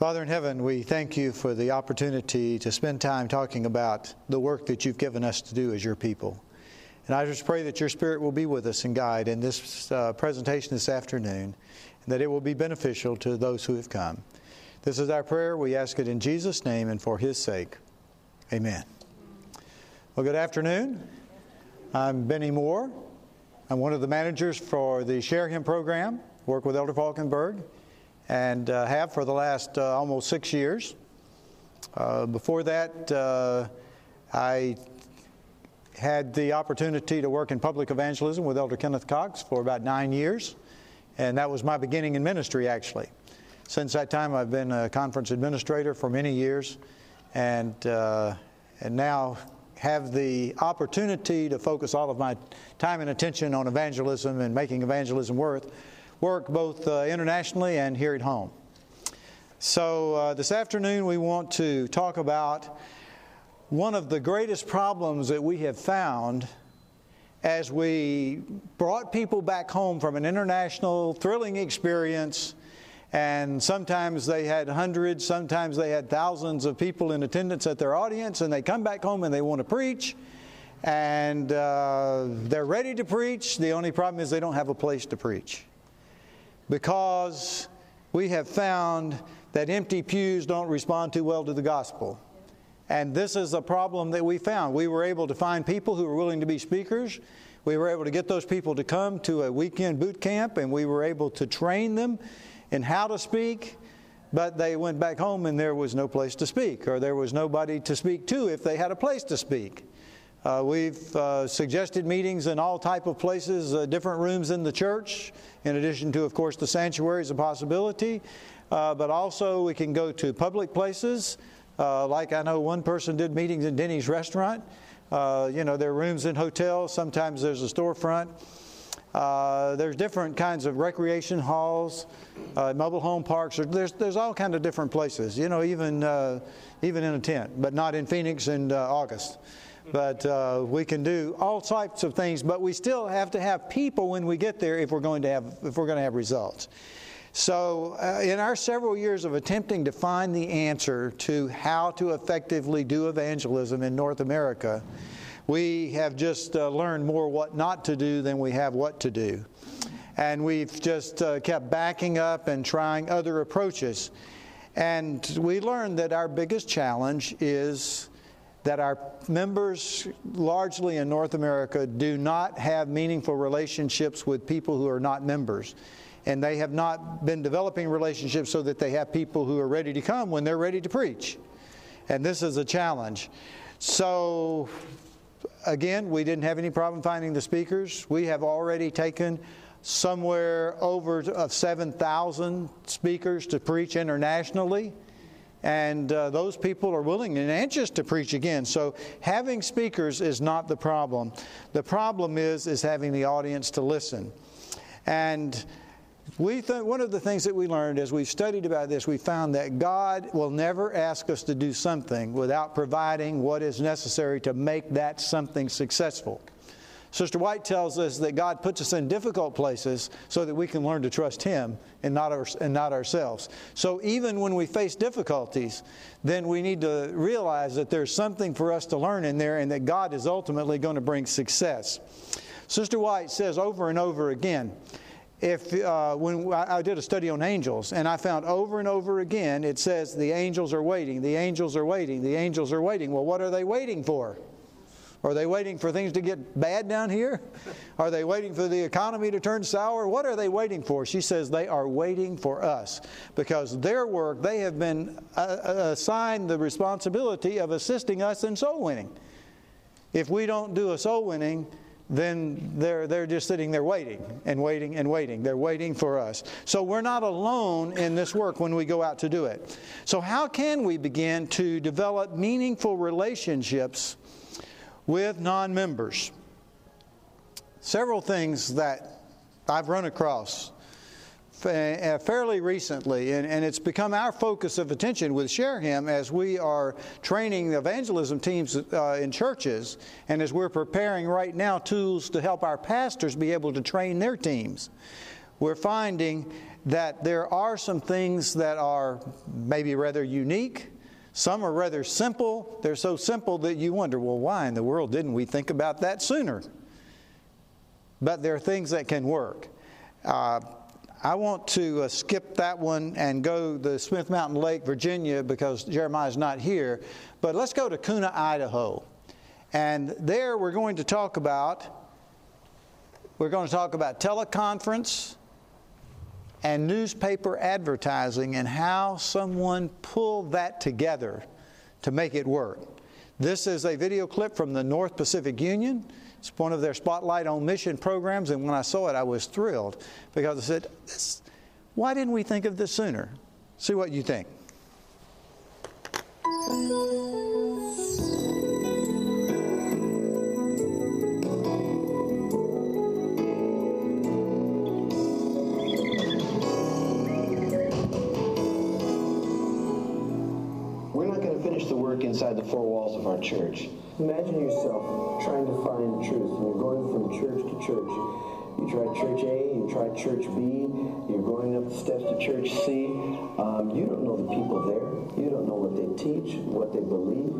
Father in heaven, we thank you for the opportunity to spend time talking about the work that you've given us to do as your people. And I just pray that your Spirit will be with us and guide in this uh, presentation this afternoon, and that it will be beneficial to those who have come. This is our prayer. We ask it in Jesus' name and for His sake. Amen. Well, good afternoon. I'm Benny Moore. I'm one of the managers for the Share Him program, work with Elder Falkenberg and uh, have for the last uh, almost six years. Uh, before that, I had the opportunity to work in public evangelism with Elder Kenneth Cox for about nine years, and that was my beginning in ministry actually. Since that time, I've been a conference administrator for many years, and uh, and now have the opportunity to focus all of my time and attention on evangelism and making evangelism worth work both uh, internationally and here at home. So, uh, this afternoon we want to talk about one of the greatest problems that we have found as we brought people back home from an international thrilling experience. And sometimes they had hundreds, sometimes they had thousands of people in attendance at their audience, and they come back home and they want to preach and uh, they're ready to preach. The only problem is they don't have a place to preach because we have found that empty pews don't respond too well to the gospel. And this is a problem that we found. We were able to find people who were willing to be speakers. We were able to get those people to come to a weekend boot camp, and we were able to train them in how to speak. But they went back home and there was no place to speak, or there was nobody to speak to if they had a place to speak. Uh, we've uh, suggested meetings in all type of places, uh, different rooms in the church, in addition to, of course, the sanctuary is a possibility. Uh, but also we can go to public places, uh, like I know one person did meetings in Denny's restaurant. Uh, you know, there are rooms in hotels. Sometimes there's a storefront. there's different kinds of recreation halls, mobile home parks. There's, there's all kinds of different places. You know, even even in a tent, but not in Phoenix in August. But uh, we can do all types of things, but we still have to have people when we get there if we're going to have, if we're going to have results. So, uh, in our several years of attempting to find the answer to how to effectively do evangelism in North America, we have just uh, learned more what not to do than we have what to do. And we've just uh, kept backing up and trying other approaches. And we learned that our biggest challenge is that our members, largely in North America, do not have meaningful relationships with people who are not members. And they have not been developing relationships so that they have people who are ready to come when they're ready to preach. And this is a challenge. So, again, we didn't have any problem finding the speakers. We have already taken somewhere over of 7,000 speakers to preach internationally and uh, those people are willing and anxious to preach again. So having speakers is not the problem. The problem is is having the audience to listen. And we th- one of the things that we learned as we studied about this, we found that God will never ask us to do something without providing what is necessary to make that something successful. Sister White tells us that God puts us in difficult places so that we can learn to trust Him and not, our, and not ourselves. So even when we face difficulties, then we need to realize that there's something for us to learn in there and that God is ultimately going to bring success. Sister White says over and over again, if uh, when I did a study on angels, and I found over and over again, it says the angels are waiting, the angels are waiting, the angels are waiting. Well, what are they waiting for? Are they waiting for things to get bad down here? Are they waiting for the economy to turn sour? What are they waiting for? She says they are waiting for us because their work, they have been uh, uh, assigned the responsibility of assisting us in soul winning. If we don't do a soul winning, then they're, they're just sitting there waiting and waiting and waiting. They're waiting for us. So we're not alone in this work when we go out to do it. So, how can we begin to develop meaningful relationships with non members. Several things that I've run across uh, fairly recently, and, and, it's become our focus of attention with Share Him as we are training evangelism teams uh, in churches, and as we're preparing right now tools to help our pastors be able to train their teams. we're finding that there are some things that are maybe rather unique. Some are rather simple. They're so simple that you wonder, well, why in the world didn't we think about that sooner? But there are things that can work. Uh, I want to uh, skip that one and go to Smith Mountain Lake, Virginia, because Jeremiah's not here. But let's go to Kuna, Idaho. And there we're going to talk about we're going to talk about teleconference and newspaper advertising and how someone pulled that together to make it work. This is a video clip from the North Pacific Union. It's one of their Spotlight on Mission programs, and when I saw it, I was thrilled because I said, Why didn't we think of this sooner? See what you think. Inside the four walls of our church. Imagine yourself trying to find truth, and you're going from church to church. You try church A, you try church B, you're going up the steps to church C. Um, you don't know the people there. You don't know what they teach, what they believe.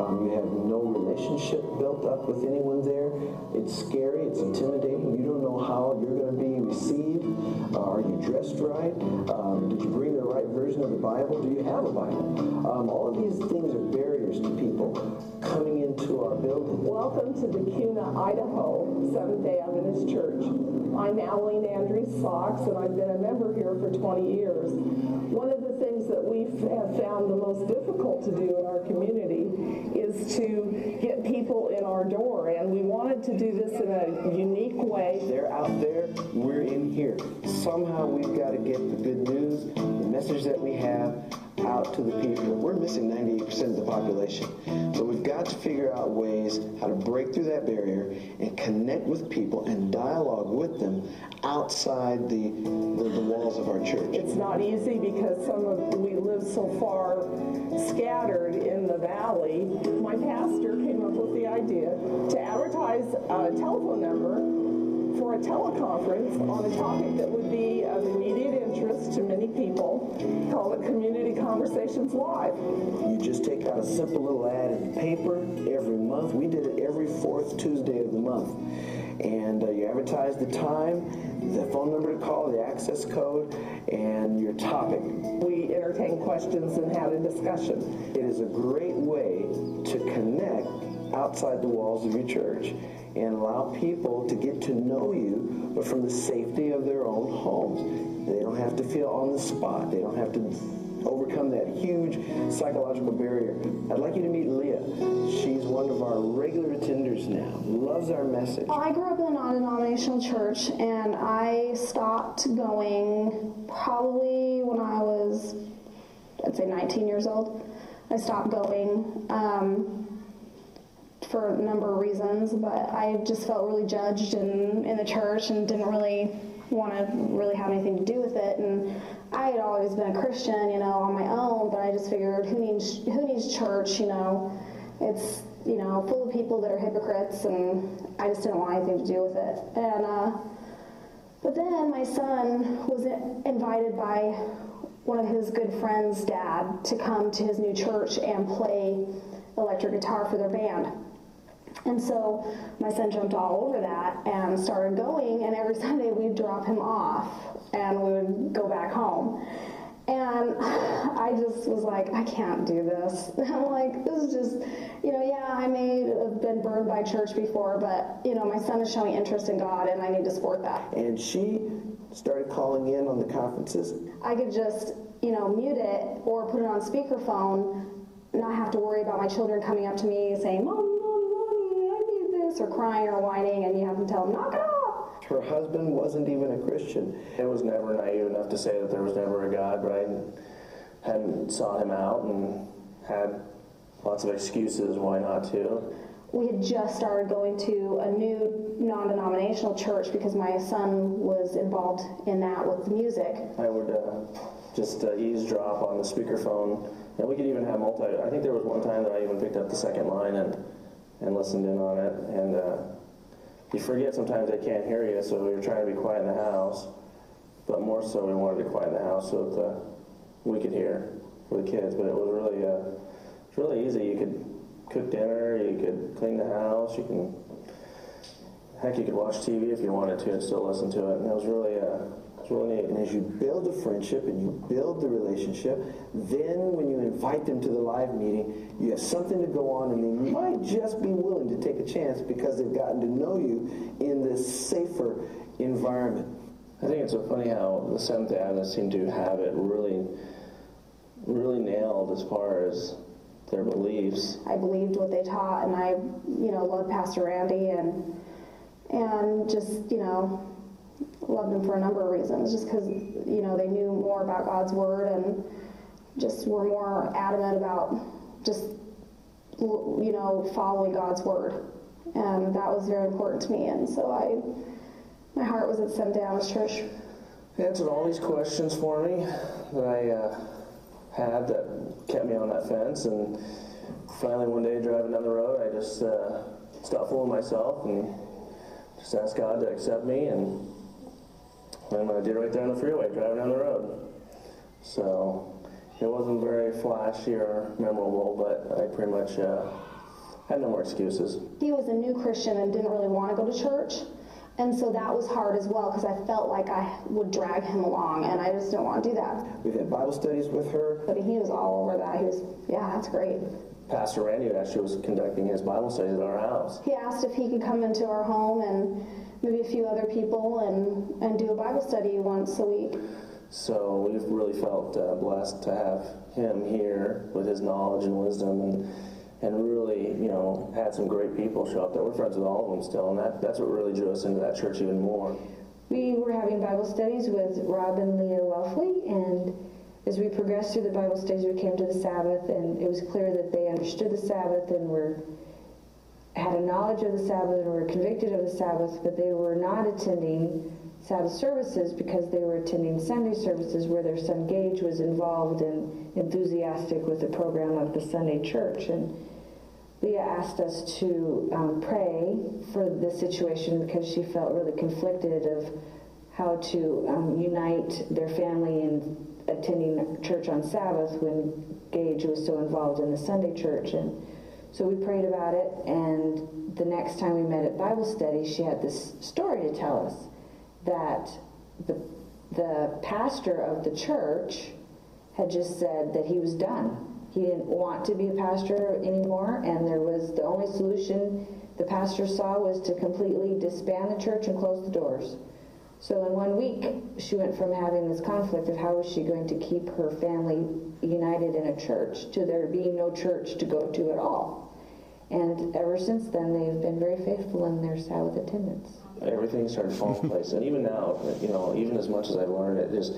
Um, you have no relationship built up with anyone there. It's scary, it's intimidating. You don't know how you're going to be received. Uh, are you dressed right? Um, did you bring the right version of the Bible? Do you have a Bible? Um, all of these things are barriers to people coming into our building. Welcome to the Kuna, Idaho Seventh-day Adventist Church. I'm Aline Andrews Fox, and I've been a member here for 20 years. One of the things that we have found the most difficult to do in our community is to get people in our door, and we wanted to do this in a unique way. They're out there, we're in here. Somehow we've got to get the good news, the message that we have, out to the people. We're missing 98% of the population. So we've got to figure out ways how to break through that barrier and connect with people and dialogue with them outside the, the, the walls of our church. It's not easy because some of we live so far scattered in the valley. My pastor came up with the idea to advertise a telephone number for a teleconference on a topic that would be of immediate interest to many people. Call it Community Conversations Live. You just take out a simple little ad in the paper every month. We did it every fourth Tuesday of the month. And uh, you advertise the time, the phone number to call, the access code, and your topic. We entertain questions and have a discussion. It is a great way to connect outside the walls of your church and allow people to get to know you, but from the safety of their own homes. They don't have to feel on the spot. They don't have to overcome that huge psychological barrier. I'd like you to meet Leah. She's one of our regular attenders now. Loves our message. I grew up in a non-denominational church, and I stopped going probably when I was, I'd say, 19 years old. I stopped going. Um, for a number of reasons, but I just felt really judged in the church and didn't really want to really have anything to do with it. And I had always been a Christian, you know, on my own, but I just figured who needs who needs church, you know? It's you know full of people that are hypocrites, and I just didn't want anything to do with it. And uh, but then my son was invited by one of his good friends' dad to come to his new church and play electric guitar for their band. And so my son jumped all over that and started going, and every Sunday we'd drop him off and we would go back home. And I just was like, I can't do this. I'm like, this is just, you know, yeah, I may have been burned by church before, but, you know, my son is showing interest in God and I need to support that. And she started calling in on the conferences. I could just, you know, mute it or put it on speakerphone, not have to worry about my children coming up to me saying, Mom, or crying or whining, and you have to tell them, knock it off. Her husband wasn't even a Christian. It was never naive enough to say that there was never a God, right? And hadn't sought him out and had lots of excuses why not to. We had just started going to a new non denominational church because my son was involved in that with the music. I would uh, just uh, eavesdrop on the speakerphone, and we could even have multi. I think there was one time that I even picked up the second line and and listened in on it. And uh, you forget sometimes they can't hear you, so you're trying to be quiet in the house. but more so we wanted to quiet the house so that uh, we could hear for the kids. But it was really, uh, it's really easy. You could cook dinner, you could clean the house, you can, heck, you could watch TV if you wanted to and still listen to it. And it was really, uh, it was really neat. And as you build a friendship and you build the relationship, then when you invite them to the live meeting, you have something to go on and they might just be willing to take a chance because they've gotten to know you in this safer environment. I think it's so funny how the Seventh Day Adventists seem to have it really, really nailed as far as their beliefs. I believed what they taught, and I, you know, loved Pastor Randy, and and just, you know, loved him for a number of reasons. Just because, you know, they knew more about God's word, and just were more adamant about just, you know, following God's word, and that was very important to me. And so I, my heart was at Seventh Adventist Church. He answered all these questions for me that I uh, had that kept me on that fence. And finally, one day driving down the road, I just uh, stopped fooling myself and just asked God to accept me. And and I did right there on the freeway, driving down the road. So it wasn't very flashy or memorable, but I pretty much uh, had no more excuses. He was a new Christian and didn't really want to go to church. And so that was hard as well because I felt like I would drag him along and I just don't want to do that. We've had Bible studies with her. But he was all over that. He was, yeah, that's great. Pastor Randy actually was conducting his Bible studies at our house. He asked if he could come into our home and maybe a few other people and, and do a Bible study once a week. So we've really felt uh, blessed to have him here with his knowledge and wisdom and and really, you know, had some great people show up that we're friends with all of them still, and that, that's what really drew us into that church even more. We were having Bible studies with Rob and Leah Wellfley, and as we progressed through the Bible studies, we came to the Sabbath, and it was clear that they understood the Sabbath and were had a knowledge of the Sabbath and were convicted of the Sabbath, but they were not attending Sabbath services because they were attending Sunday services where their son Gage was involved and enthusiastic with the program of the Sunday church. And Leah asked us to um, pray for the situation because she felt really conflicted of how to um, unite their family in attending church on Sabbath when Gage was so involved in the Sunday church. And so we prayed about it, and the next time we met at Bible study, she had this story to tell us that the, the pastor of the church had just said that he was done he didn't want to be a pastor anymore, and there was the only solution the pastor saw was to completely disband the church and close the doors. So in one week, she went from having this conflict of how is she going to keep her family united in a church to there being no church to go to at all. And ever since then, they've been very faithful in their Sabbath attendance. Everything started falling in place, and even now, you know, even as much as I've learned, it just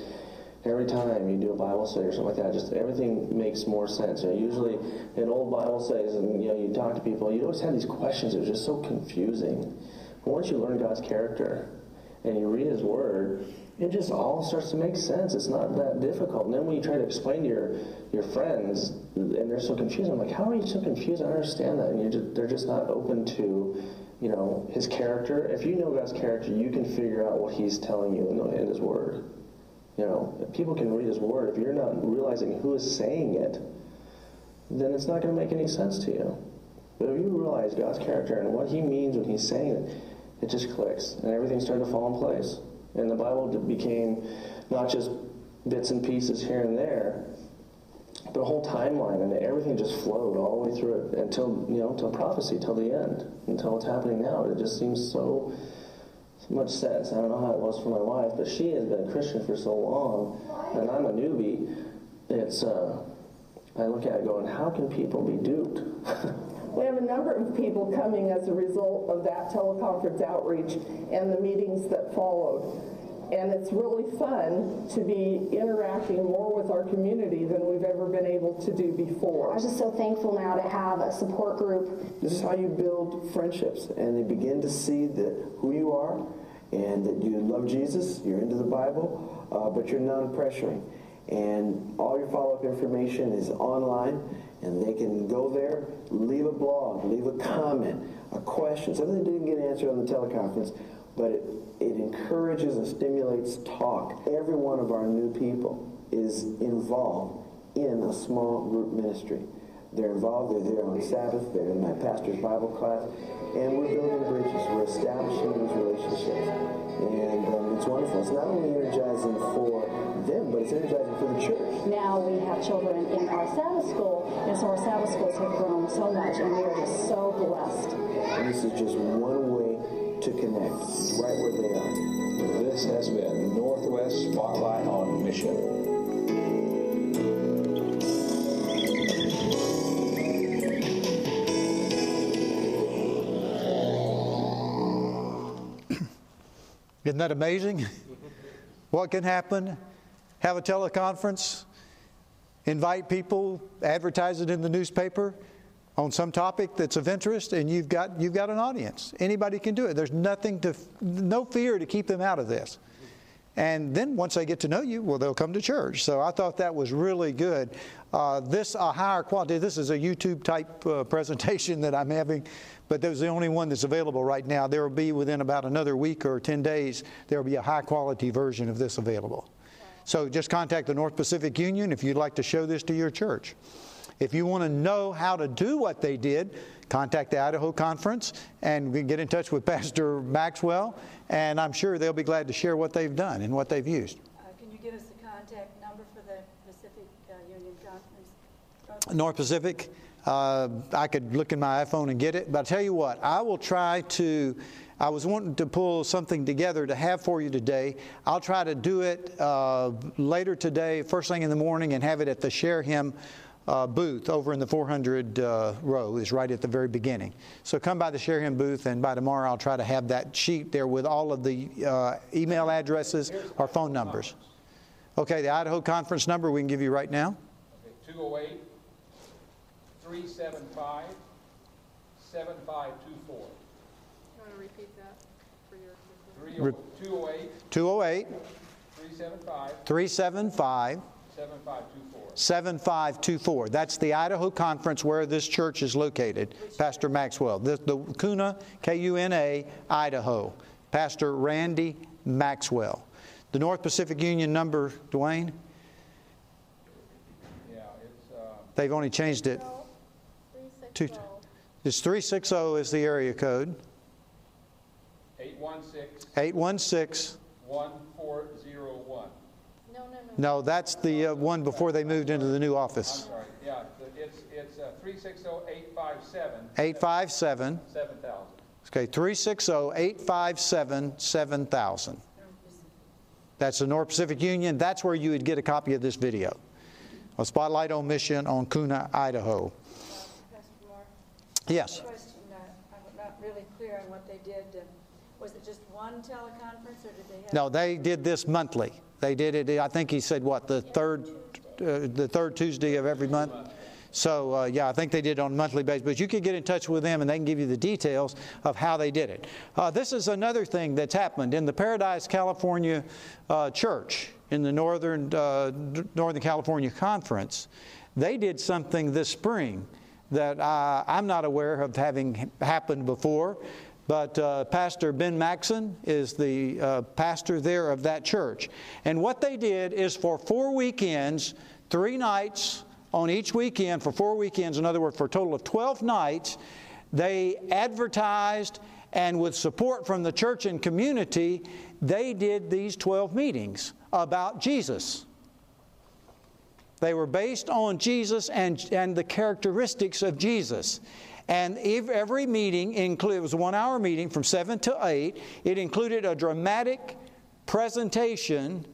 every time you do a Bible study or something like that, just everything makes more sense. You know, usually in old Bible studies, and you know, you talk to people, you always have these questions. It was just so confusing. But once you learn God's character and you read His Word, it just all starts to make sense. It's not that difficult. And then when you try to explain to your your friends, and they're so confused, I'm like, how are you so confused? I understand that. And just, they're just not open to you know, his character. If you know God's character, you can figure out what he's telling you in, in his word. You know, people can read his word. If you're not realizing who is saying it, then it's not going to make any sense to you. But if you realize God's character and what he means when he's saying it, it just clicks and everything started to fall in place. And the Bible became not just bits and pieces here and there, but a whole timeline, and everything just flowed all the way through it until you know, until prophecy, till the end, until what's happening now. It just seems so much sense. I don't know how it was for my wife, but she has been a Christian for so long, and I'm a newbie. It's uh, I look at it going, how can people be duped? we have a number of people coming as a result of that teleconference outreach and the meetings that followed. And it's really fun to be interacting more with our community than we've ever been able to do before. I'm just so thankful now to have a support group. This is how you build friendships, and they begin to see that who you are and that you love Jesus, you're into the Bible, uh, but you're non-pressuring. And all your follow-up information is online, and they can go there, leave a blog, leave a comment, a question, something that didn't get answered on the teleconference but it, it encourages and stimulates talk. Every one of our new people is involved in a small group ministry. They're involved, they're there on Sabbath, they're in my pastor's Bible class, and we're building bridges, we're establishing these relationships. And um, it's wonderful. It's not only energizing for them, but it's energizing for the church. Now we have children in our Sabbath school, and so our Sabbath schools have grown so much, and we are just so blessed. And this is just one way to connect, right where they are. This has been Northwest Spotlight on Mission. Isn't that amazing? What can happen? Have a teleconference, invite people, advertise it in the newspaper on some topic that's of interest, and you've got, you've got an audience. Anybody can do it. There's nothing to, no fear to keep them out of this. And then once they get to know you, well, they'll come to church. So I thought that was really good. Uh, this a higher quality. This is a YouTube type uh, presentation that I'm having, but that was the only one that's available right now. There will be within about another week or 10 days. There will be a high quality version of this available. So just contact the North Pacific Union if you'd like to show this to your church. If you want to know how to do what they did, contact the Idaho Conference and get in touch with Pastor Maxwell, and I'm sure they'll be glad to share what they've done and what they've used. Uh, Can you give us the contact number for the Pacific uh, Union Conference? North Pacific, uh, I could look in my iPhone and get it, but I'll tell you what, I will try to. I was wanting to pull something together to have for you today. I'll try to do it uh, later today, first thing in the morning, and have it at the Share Him uh, booth over in the 400 uh, row is right at the very beginning. So come by the Share Him booth, and by tomorrow I'll try to have that sheet there with all of the uh, email addresses or phone numbers. Okay, the Idaho conference number we can give you right now. 208 375 7524. You want to repeat that for your... 208 208 375 375 7524. 7524. That's the Idaho Conference where this church is located. Pastor Maxwell. The, the Kuna, K U N A, Idaho. Pastor Randy Maxwell. The North Pacific Union number, Dwayne? Yeah, it's, uh, They've only changed it. Two, 360. it's 360 is the area code. 816 816. 1401. No, no, no. No, that's the uh, one before they moved into the new office. Sorry, yeah, the- it's, it's uh, 360 857 857. 7000. Okay, 360 857 7000. That's the North Pacific Union. That's where you would get a copy of this video. A Spotlight on Mission on Kuna, Idaho. Pastor Moore, Yes. question, uh, I'm not really clear on what they did. Was it just one teleconference, or did they have... No, they did this monthly. They did it, I think he said, what, the third, uh, the third Tuesday of every month? So, uh, yeah, I think they did on a monthly basis. But you could get in touch with them and they can give you the details of how they did it. Uh, this is another thing that's happened in the Paradise, California uh, church in the Northern, uh, Northern California Conference. They did something this spring that I, I'm not aware of having happened before. But uh, Pastor Ben Maxon is the uh, pastor there of that church. And what they did is for four weekends, three nights on each weekend, for four weekends, in other words, for a total of 12 nights, they advertised and with support from the church and community, they did these 12 meetings about Jesus. They were based on Jesus and, and the characteristics of Jesus. And ev- every meeting included, it was a one hour meeting from 7 to 8. It included a dramatic presentation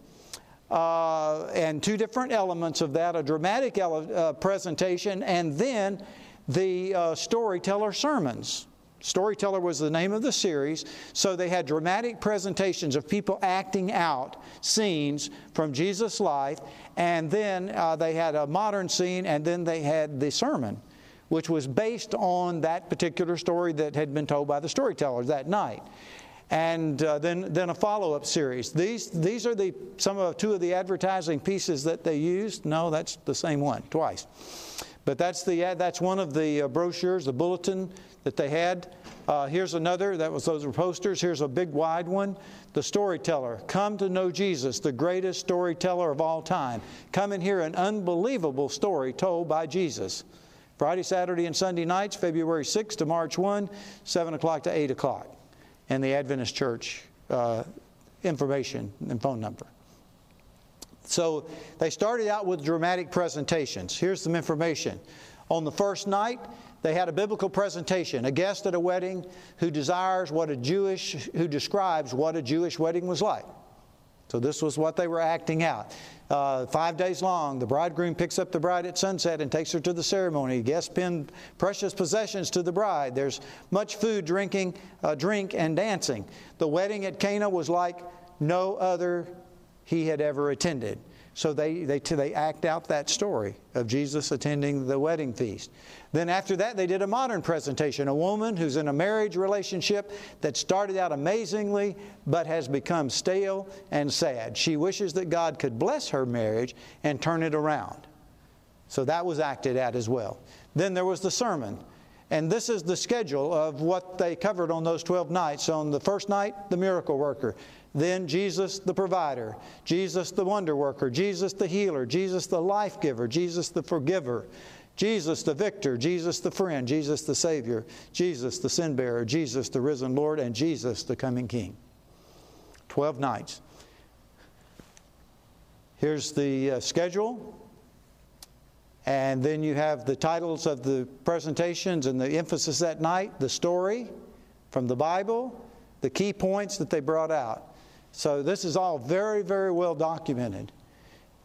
uh, and two different elements of that a dramatic ele- uh, presentation and then the uh, storyteller sermons. Storyteller was the name of the series. So they had dramatic presentations of people acting out scenes from Jesus' life, and then uh, they had a modern scene, and then they had the sermon, which was based on that particular story that had been told by the storytellers that night. And uh, then, then a follow-up series. These, these are the some of two of the advertising pieces that they used. No, that's the same one twice. But that's the that's one of the uh, brochures, the bulletin that they had Uh, here's another, that was those were posters. Here's a big wide one. The storyteller. Come to know Jesus, the greatest storyteller of all time. Come and hear an unbelievable story told by Jesus. Friday, Saturday, and Sunday nights, February 6th to March 1, 7 o'clock to 8 o'clock. And the Adventist Church uh, information and phone number. So they started out with dramatic presentations. Here's some information. On the first night, they had a biblical presentation, a guest at a wedding who desires what a Jewish, who describes what a Jewish wedding was like. So this was what they were acting out. Uh, five days long, the bridegroom picks up the bride at sunset and takes her to the ceremony. Guests pin precious possessions to the bride. There's much food, drinking, uh, drink, and dancing. The wedding at Cana was like no other he had ever attended. So they, they, they act out that story of Jesus attending the wedding feast. Then after that, they did a modern presentation. A woman who's in a marriage relationship that started out amazingly but has become stale and sad. She wishes that God could bless her marriage and turn it around. So that was acted out as well. Then there was the sermon. And this is the schedule of what they covered on those 12 nights. On the first night, the miracle worker. Then Jesus the provider, Jesus the wonder worker, Jesus the healer, Jesus the life giver, Jesus the forgiver, Jesus the victor, Jesus the friend, Jesus the Savior, Jesus the sin bearer, Jesus the risen Lord, and Jesus the coming King. Twelve nights. Here's the uh, schedule. And then you have the titles of the presentations and the emphasis that night, the story from the Bible, the key points that they brought out. So this is all very, very well documented.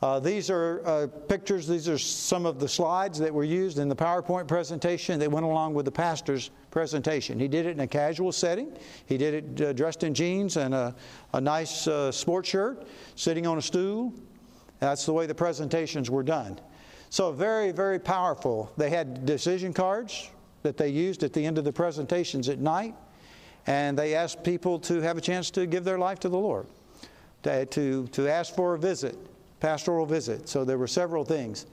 Uh, these are uh, pictures, these are some of the slides that were used in the PowerPoint presentation that went along with the pastor's presentation. He did it in a casual setting. He did it uh, dressed in jeans and a, a nice uh, sports shirt, sitting on a stool. That's the way the presentations were done. So, very, very powerful. They had decision cards that they used at the end of the presentations at night, and they asked people to have a chance to give their life to the Lord, to, to, to ask for a visit, pastoral visit. So, there were several things.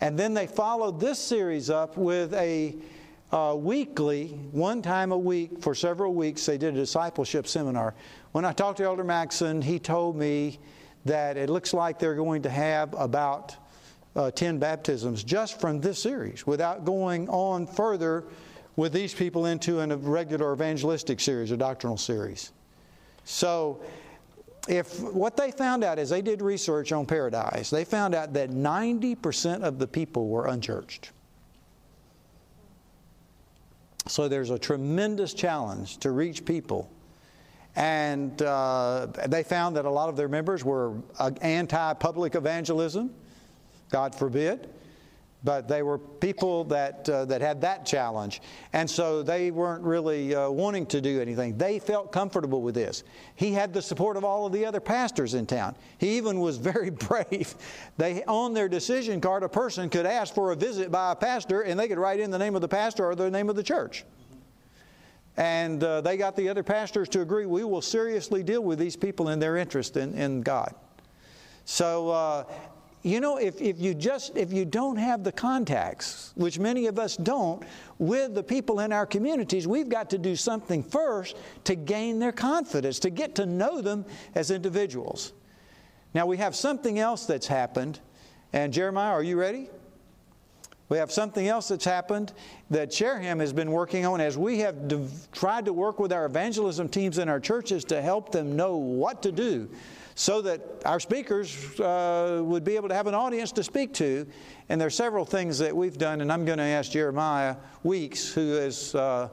And then they followed this series up with a weekly, one time a week for several weeks, they did a discipleship seminar. When I talked to Elder Maxon, he told me that it looks like they're going to have about uh, 10 baptisms just from this series without going on further with these people into a regular evangelistic series or doctrinal series. So, if what they found out is they did research on paradise, they found out that 90% of the people were unchurched. So there's a tremendous challenge to reach people. And uh, they found that a lot of their members were uh, anti public evangelism. God forbid. But they were people that, uh, that had that challenge. And so they weren't really uh, wanting to do anything. They felt comfortable with this. He had the support of all of the other pastors in town. He even was very brave. They, on their decision card, a person could ask for a visit by a pastor and they could write in the name of the pastor or the name of the church. And uh, they got the other pastors to agree we will seriously deal with these people in their interest in, in God. So uh, you know, if, if you just, if you don't have the contacts, which many of us don't, with the people in our communities, we've got to do something first to gain their confidence, to get to know them as individuals. Now, we have something else that's happened, and Jeremiah, are you ready? We have something else that's happened that Share Him has been working on as we have tried to work with our evangelism teams in our churches to help them know what to do so that our speakers uh, would be able to have an audience to speak to. And there are several things that we've done, and I'm going to ask Jeremiah Weeks, who is uh,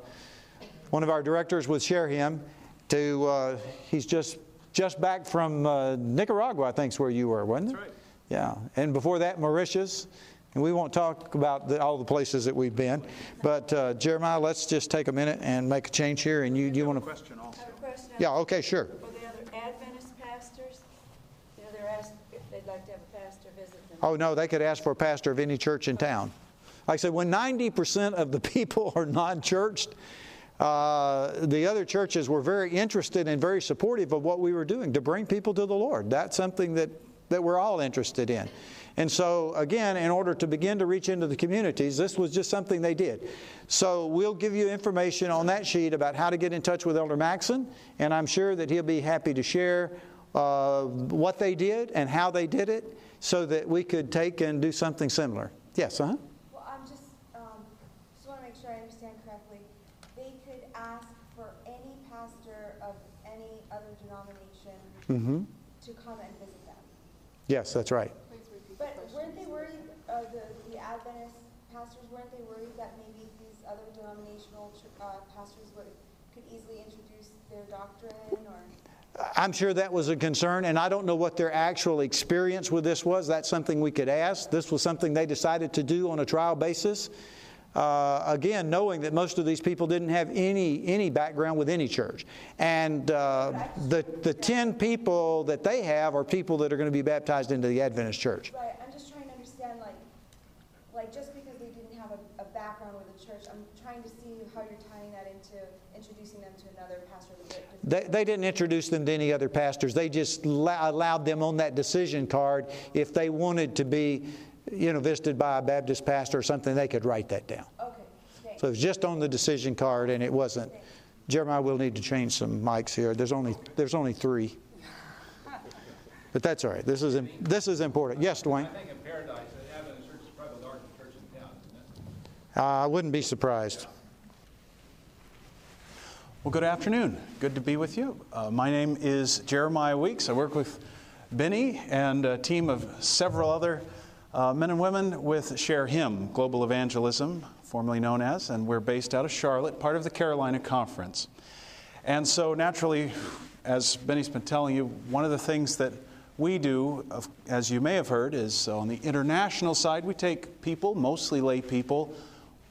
one of our directors with Share Him, to, uh, he's just, just back from uh, Nicaragua, I think is where you were, wasn't it? That's right. Yeah. And before that, Mauritius. And we won't talk about the, all the places that we've been. But uh, Jeremiah, let's just take a minute and make a change here. And you, do you want to? Question also. I have a question. Yeah, okay, sure. For the other Adventist pastors, you know, they're asked if they'd like to have a pastor visit them. Oh, no, they could ask for a pastor of any church in town. Like I said, when 90% of the people are non churched, uh, the other churches were very interested and very supportive of what we were doing to bring people to the Lord. That's something that that we're all interested in. And so, again, in order to begin to reach into the communities, this was just something they did. So, we'll give you information on that sheet about how to get in touch with Elder Maxon, and I'm sure that he'll be happy to share uh, what they did and how they did it so that we could take and do something similar. Yes, uh huh. Well, I'm just, um, just want to make sure I understand correctly. They could ask for any pastor of any other denomination Mm-hmm. to come and visit them. Yes, that's right. But weren't they worried, uh, the, the Adventist pastors, weren't they worried that maybe these other denominational ch- uh, pastors would, could easily introduce their doctrine or? I'm sure that was a concern, and I don't know what their actual experience with this was. That's something we could ask. This was something they decided to do on a trial basis. Uh, again, knowing that most of these people didn't have any any background with any church, and uh, the the ten people that they have are people that are going to be baptized into the Adventist church. Right, I'm just trying to understand, like, like just because they didn't have a, a background with the church, I'm trying to see how you're tying that into introducing them to another pastor. of a different- They, they didn't introduce them to any other pastors. They just la- allowed them on that decision card if they wanted to be, you know, visited by a Baptist pastor or something, they could write that down. Okay. So it was just on the decision card, and it wasn't. Jeremiah, we'll need to change some mics here. There's only there's only three, but that's all right. This is this is important. Yes, Dwayne. I think in Paradise, the Adventist Church is probably the largest church in town, isn't it? Uh, I wouldn't be surprised. Well, good afternoon. Good to be with you. Uh, my name is Jeremiah Weeks. I work with Benny and a team of several other uh, men and women with Share Him Global Evangelism, formerly known as, and we're based out of Charlotte, part of the Carolina Conference. And so, naturally, as Benny's been telling you, one of the things that we do, as you may have heard, is on the international side, we take people, mostly lay people,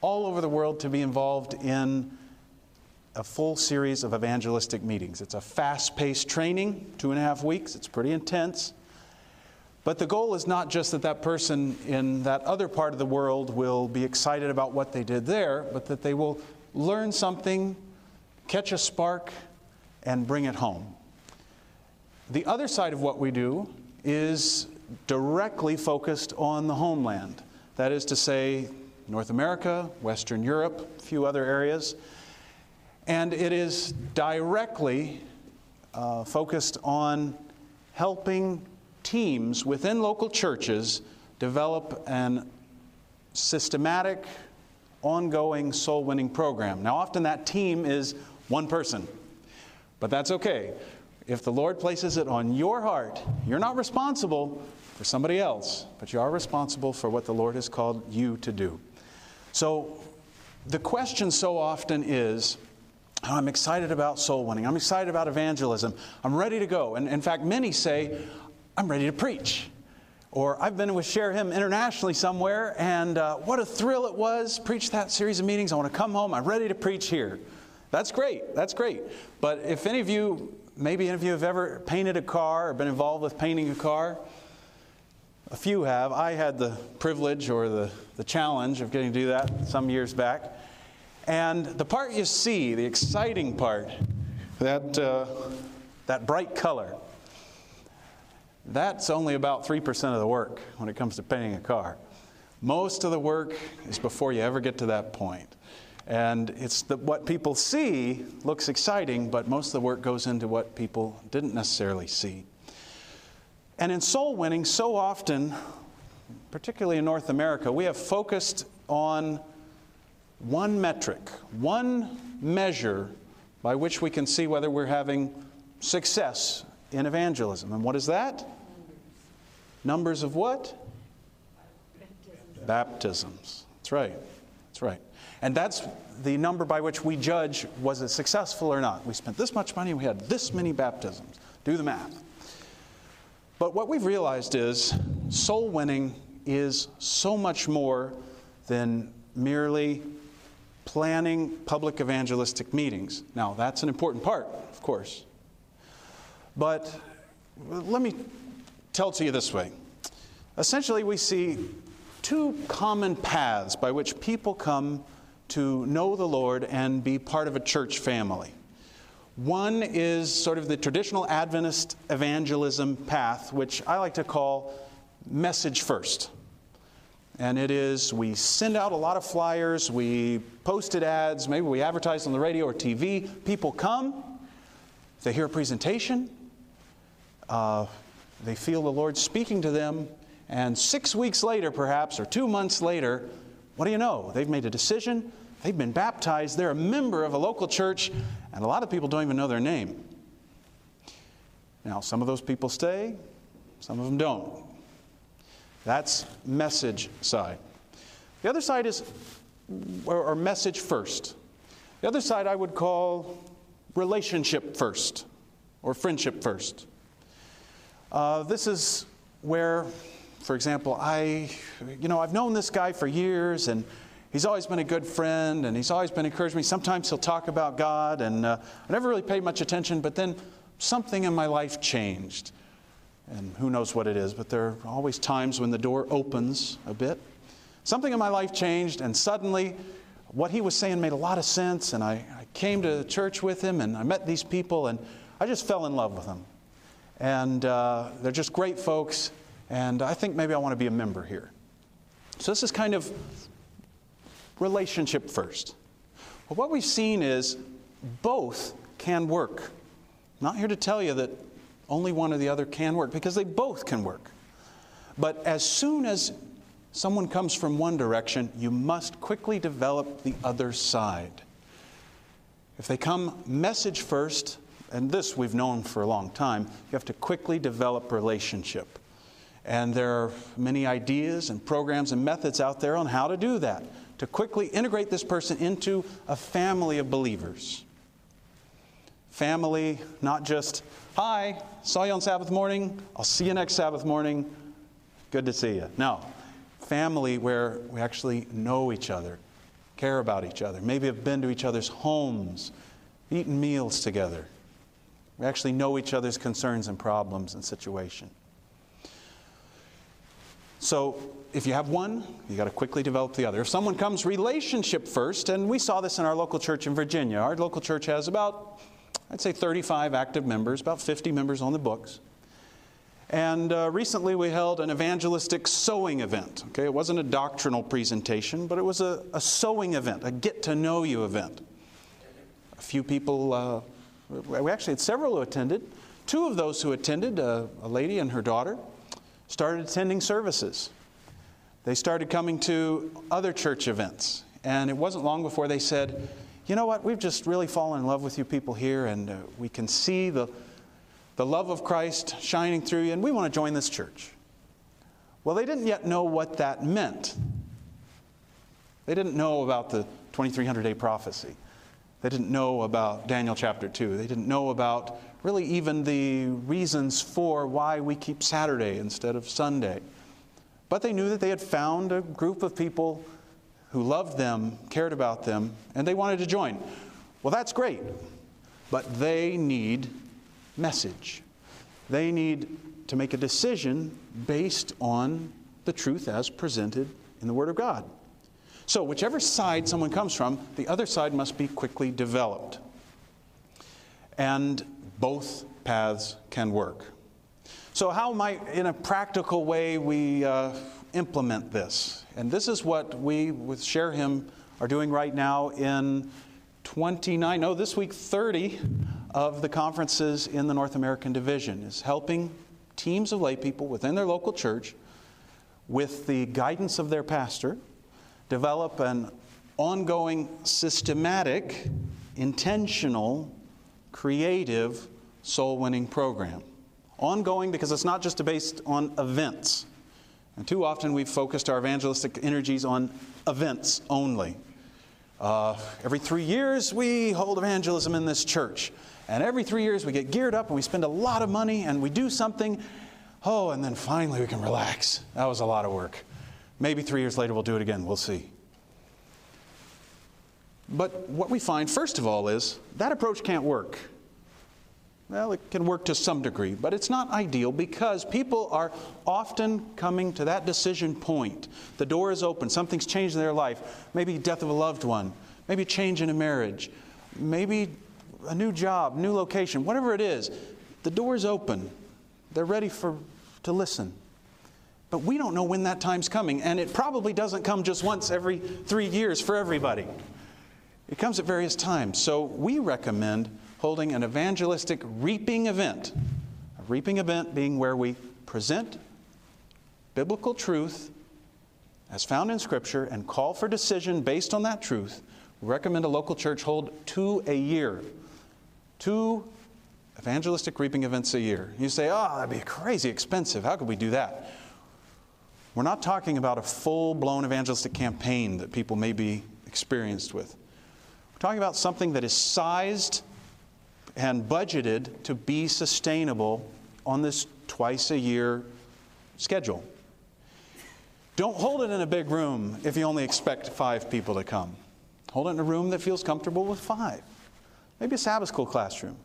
all over the world to be involved in a full series of evangelistic meetings. It's a fast paced training, two and a half weeks, it's pretty intense. But the goal is not just that that person in that other part of the world will be excited about what they did there, but that they will learn something, catch a spark, and bring it home. The other side of what we do is directly focused on the homeland. That is to say, North America, Western Europe, a few other areas. And it is directly uh, focused on helping teams within local churches develop an systematic, ongoing soul winning program. Now, often that team is one person, but that's okay. If the Lord places it on your heart, you're not responsible for somebody else, but you are responsible for what the Lord has called you to do. So, the question so often is, "Oh, I'm excited about soul winning. I'm excited about evangelism. I'm ready to go. And in fact, many say, I'm ready to preach. Or I've been with Share Him internationally somewhere, and uh, what a thrill it was. Preach that series of meetings. I want to come home. I'm ready to preach here. That's great. That's great. But if any of you, maybe any of you have ever painted a car or been involved with painting a car, a few have. I had the privilege or the, the challenge of getting to do that some years back. And the part you see, the exciting part, that, uh, that bright color, that's only about 3% of the work when it comes to painting a car. Most of the work is before you ever get to that point. And it's the, what people see looks exciting, but most of the work goes into what people didn't necessarily see. And in soul winning, so often, particularly in North America, we have focused on one metric, one measure by which we can see whether we're having success in evangelism. And what is that? Numbers of what? Baptisms. That's right. That's right. And that's the number by which we judge was it successful or not. We spent this much money, we had this many baptisms. Do the math. But what we've realized is soul winning is so much more than merely planning public evangelistic meetings. Now, that's an important part, of course. But let me tell to you this way. Essentially, we see two common paths by which people come to know the Lord and be part of a church family. One is sort of the traditional Adventist evangelism path, which I like to call message first. And it is we send out a lot of flyers, we posted ads, maybe we advertise on the radio or TV. People come, they hear a presentation, uh, they feel the Lord speaking to them, and six weeks later, perhaps, or two months later, what do you know? They've made a decision, they've been baptized, they're a member of a local church, and a lot of people don't even know their name. Now, some of those people stay, some of them don't. That's message side. The other side is, or, message first. The other side I would call relationship first, or friendship first. Uh, this is where, for example, I, you know, I've known this guy for years and he's always been a good friend and he's always been encouraging me. Sometimes he'll talk about God and uh, I never really paid much attention, but then something in my life changed. And who knows what it is, but there are always times when the door opens a bit. Something in my life changed, and suddenly what he was saying made a lot of sense. And I, I came to church with him, and I met these people, and I just fell in love with them. And uh, they're just great folks, and I think maybe I want to be a member here. So this is kind of relationship first. Well, what we've seen is both can work. I'm not here to tell you that only one or the other can work because they both can work. But as soon as someone comes from one direction, you must quickly develop the other side. If they come message first, and this we've known for a long time, you have to quickly develop relationship. And there are many ideas and programs and methods out there on how to do that, to quickly integrate this person into a family of believers. Family, not just Hi, saw you on Sabbath morning. I'll see you next Sabbath morning. Good to see you. No, family where we actually know each other, care about each other, maybe have been to each other's homes, eaten meals together. We actually know each other's concerns and problems and situation. So, if you have one, you got to quickly develop the other. If someone comes relationship first, and we saw this in our local church in Virginia, our local church has about I'd say 35 active members, about 50 members on the books. And uh, recently we held an evangelistic sowing event. Okay, it wasn't a doctrinal presentation, but it was a, a sowing event, a get to know you event. A few people, uh, we actually had several who attended. Two of those who attended, uh, a lady and her daughter, started attending services. They started coming to other church events. And it wasn't long before they said, you know what, we've just really fallen in love with you people here, and uh, we can see the, the love of Christ shining through you, and we want to join this church. Well, they didn't yet know what that meant. They didn't know about the 2300 day prophecy. They didn't know about Daniel chapter 2. They didn't know about really even the reasons for why we keep Saturday instead of Sunday. But they knew that they had found a group of people who loved them, cared about them, and they wanted to join. Well, that's great, but they need message. They need to make a decision based on the truth as presented in the Word of God. So, whichever side someone comes from, the other side must be quickly developed. And both paths can work. So, how might, in a practical way, we uh, implement this? And this is what we with Share Him are doing right now in 29, no, this week 30 of the conferences in the North American Division is helping teams of lay people within their local church with the guidance of their pastor develop an ongoing systematic intentional creative soul winning program ongoing because it's not just based on events and too often we've focused our evangelistic energies on events only. Uh, every three years we hold evangelism in this church. And every three years we get geared up and we spend a lot of money and we do something. Oh, and then finally we can relax. That was a lot of work. Maybe three years later we'll do it again. We'll see. But what we find, first of all, is that approach can't work. Well, it can work to some degree, but it's not ideal because people are often coming to that decision point. The door is open, something's changed in their life. Maybe death of a loved one, maybe change in a marriage, maybe a new job, new location, whatever it is, the door is open. They're ready for, to listen. But we don't know when that time's coming, and it probably doesn't come just once every three years for everybody. It comes at various times. So we recommend holding an evangelistic reaping event. A reaping event being where we present biblical truth as found in Scripture and call for decision based on that truth. We recommend a local church hold two a year. Two evangelistic reaping events a year. You say, oh, that'd be crazy expensive. How could we do that? We're not talking about a full blown evangelistic campaign that people may be experienced with. We're talking about something that is sized and budgeted to be sustainable on this twice a year schedule. Don't hold it in a big room if you only expect five people to come. Hold it in a room that feels comfortable with five. Maybe a Sabbath school classroom.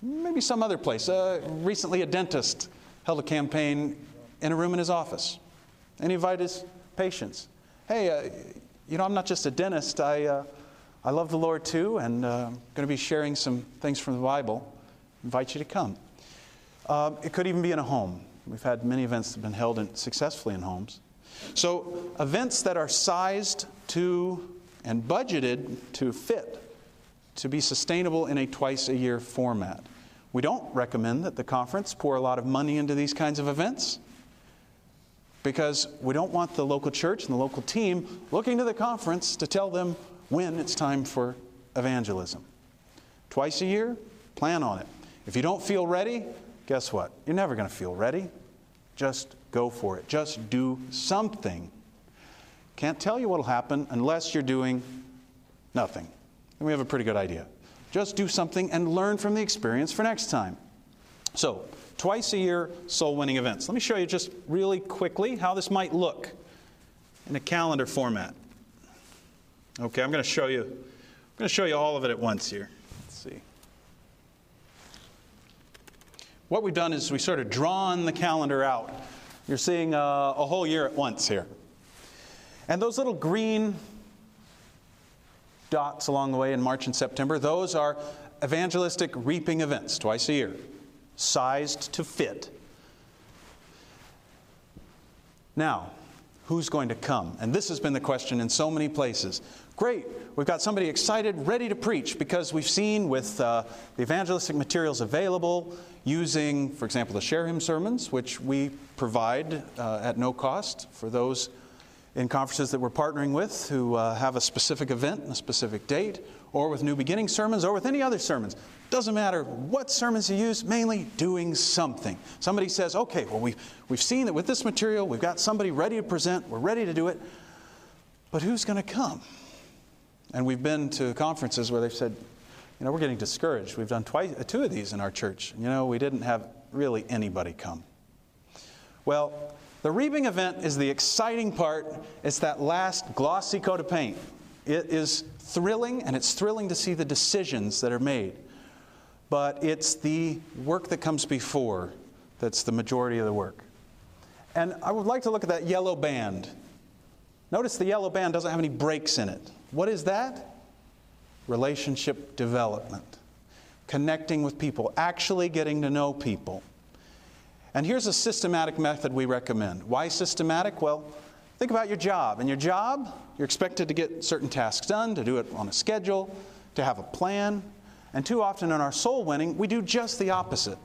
Maybe some other place. Uh, recently, a dentist held a campaign in a room in his office and he invited his patients. Hey, uh, you know, I'm not just a dentist. I, uh, I love the Lord too, and uh, I'm going to be sharing some things from the Bible. Invite you to come. Uh, it could even be in a home. We've had many events that have been held in, successfully in homes. So, events that are sized to and budgeted to fit, to be sustainable in a twice a year format. We don't recommend that the conference pour a lot of money into these kinds of events because we don't want the local church and the local team looking to the conference to tell them when it's time for evangelism. Twice a year, plan on it. If you don't feel ready, guess what? You're never going to feel ready. Just go for it. Just do something. Can't tell you what will happen unless you're doing nothing. And we have a pretty good idea. Just do something and learn from the experience for next time. So, twice a year soul winning events. Let me show you just really quickly how this might look in a calendar format. Okay, I'm going to show you I'm going to show you all of it at once here. Let's see. What we've done is we sort of drawn the calendar out. You're seeing a, uh, a whole year at once here. And those little green dots along the way in March and September, those are evangelistic reaping events twice a year, sized to fit. Now, who's going to come? And this has been the question in so many places. Great, we've got somebody excited, ready to preach, because we've seen with uh, the evangelistic materials available, using, for example, the Share Him sermons, which we provide uh, at no cost for those in conferences that we're partnering with who uh, have a specific event and a specific date, or with New Beginning sermons, or with any other sermons. Doesn't matter what sermons you use, mainly doing something. Somebody says, okay, well, we've, we've seen that with this material, we've got somebody ready to present, we're ready to do it, but who's going to come? And we've been to conferences where they've said, you know, we're getting discouraged. We've done twice, uh, two of these in our church. You know, we didn't have really anybody come. Well, the reaping event is the exciting part. It's that last glossy coat of paint. It is thrilling, and it's thrilling to see the decisions that are made. But it's the work that comes before that's the majority of the work. And I would like to look at that yellow band. Notice the yellow band doesn't have any breaks in it. What is that? Relationship development, connecting with people, actually getting to know people. And here's a systematic method we recommend. Why systematic? Well, think about your job. In your job, you're expected to get certain tasks done, to do it on a schedule, to have a plan. And too often in our soul winning, we do just the opposite.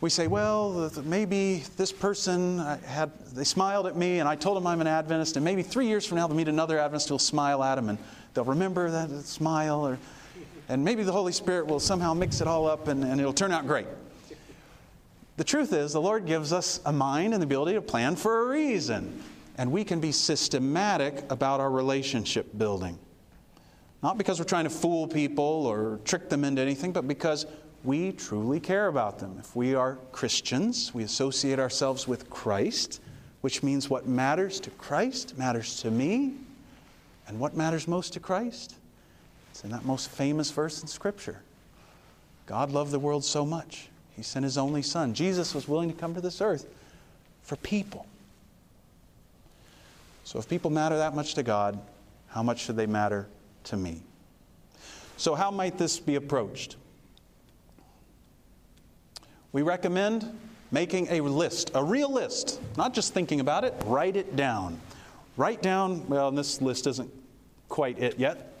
We say, well, maybe this person uh, had, they smiled at me and I told them I'm an Adventist, and maybe three years from now they'll meet another Adventist who'll smile at them and they'll remember that smile, or, and maybe the Holy Spirit will somehow mix it all up and, and it'll turn out great. The truth is, the Lord gives us a mind and the ability to plan for a reason. And we can be systematic about our relationship building. Not because we're trying to fool people or trick them into anything, but because we truly care about them. If we are Christians, we associate ourselves with Christ, which means what matters to Christ matters to me. And what matters most to Christ? It's in that most famous verse in Scripture God loved the world so much he sent his only son. Jesus was willing to come to this earth for people. So if people matter that much to God, how much should they matter to me? So, how might this be approached? We recommend making a list, a real list, not just thinking about it, write it down. Write down, well, this list isn't quite it yet.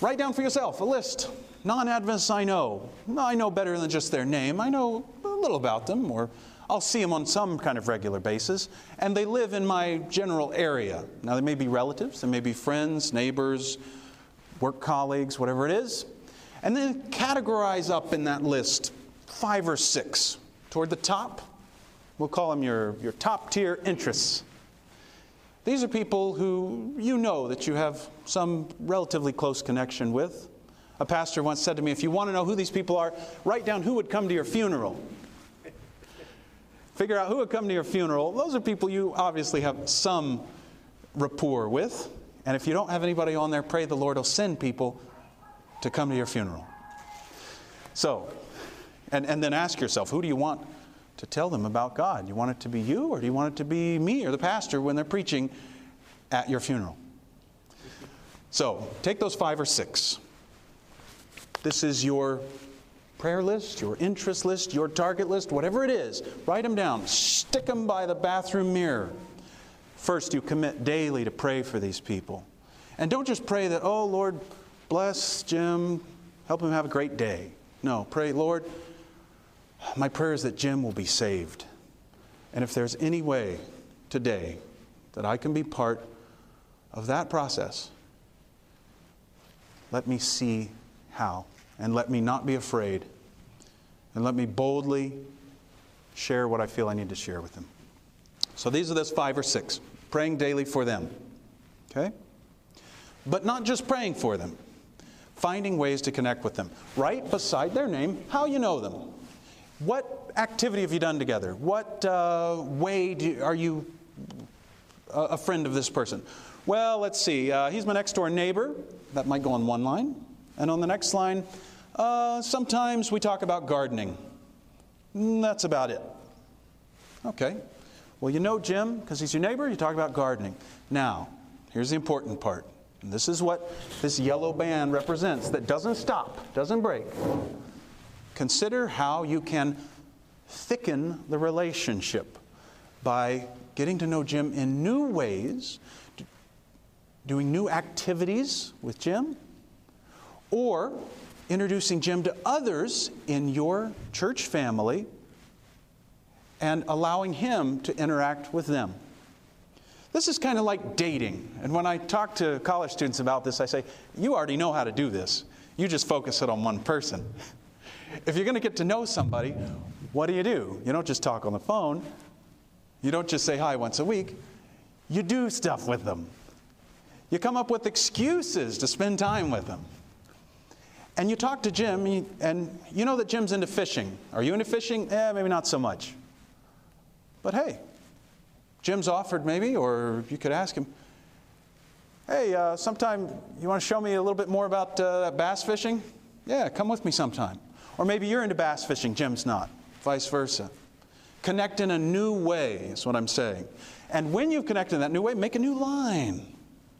Write down for yourself a list. Non Adventists I know. I know better than just their name. I know a little about them, or I'll see them on some kind of regular basis, and they live in my general area. Now, they may be relatives, they may be friends, neighbors, work colleagues, whatever it is. And then categorize up in that list five or six. Toward the top, we'll call them your, your top tier interests. These are people who you know that you have some relatively close connection with. A pastor once said to me, If you want to know who these people are, write down who would come to your funeral. Figure out who would come to your funeral. Those are people you obviously have some rapport with. And if you don't have anybody on there, pray the Lord will send people to come to your funeral. So, and, and then ask yourself, who do you want to tell them about God? You want it to be you, or do you want it to be me or the pastor when they're preaching at your funeral? So, take those five or six. This is your prayer list, your interest list, your target list, whatever it is. Write them down. Stick them by the bathroom mirror. First, you commit daily to pray for these people. And don't just pray that, oh, Lord, bless Jim, help him have a great day. No, pray, Lord, my prayer is that Jim will be saved. And if there's any way today that I can be part of that process, let me see how. And let me not be afraid. And let me boldly share what I feel I need to share with them. So these are those five or six. Praying daily for them. Okay? But not just praying for them, finding ways to connect with them. Right beside their name, how you know them. What activity have you done together? What uh, way do, are you a, a, friend of this person? Well, let's see. Uh, he's my next door neighbor. That might go on one line. And on the next line, uh, sometimes we talk about gardening. Mm, that's about it. Okay. Well, you know Jim because he's your neighbor, you talk about gardening. Now, here's the important part. And this is what this yellow band represents that doesn't stop, doesn't break. Consider how you can thicken the relationship by getting to know Jim in new ways, doing new activities with Jim, or introducing Jim to others in your church family and allowing him to interact with them. This is kind of like dating. And when I talk to college students about this, I say, You already know how to do this. You just focus it on one person. If you're going to get to know somebody, what do you do? You don't just talk on the phone. You don't just say hi once a week. You do stuff with them. You come up with excuses to spend time with them. And you talk to Jim, and you know that Jim's into fishing. Are you into fishing? Eh, maybe not so much. But hey, Jim's offered maybe, or you could ask him, hey, uh, sometime you want to show me a little bit more about uh, bass fishing? Yeah, come with me sometime. Or maybe you're into bass fishing, Jim's not, vice versa. Connect in a new way, is what I'm saying. And when you've connected in that new way, make a new line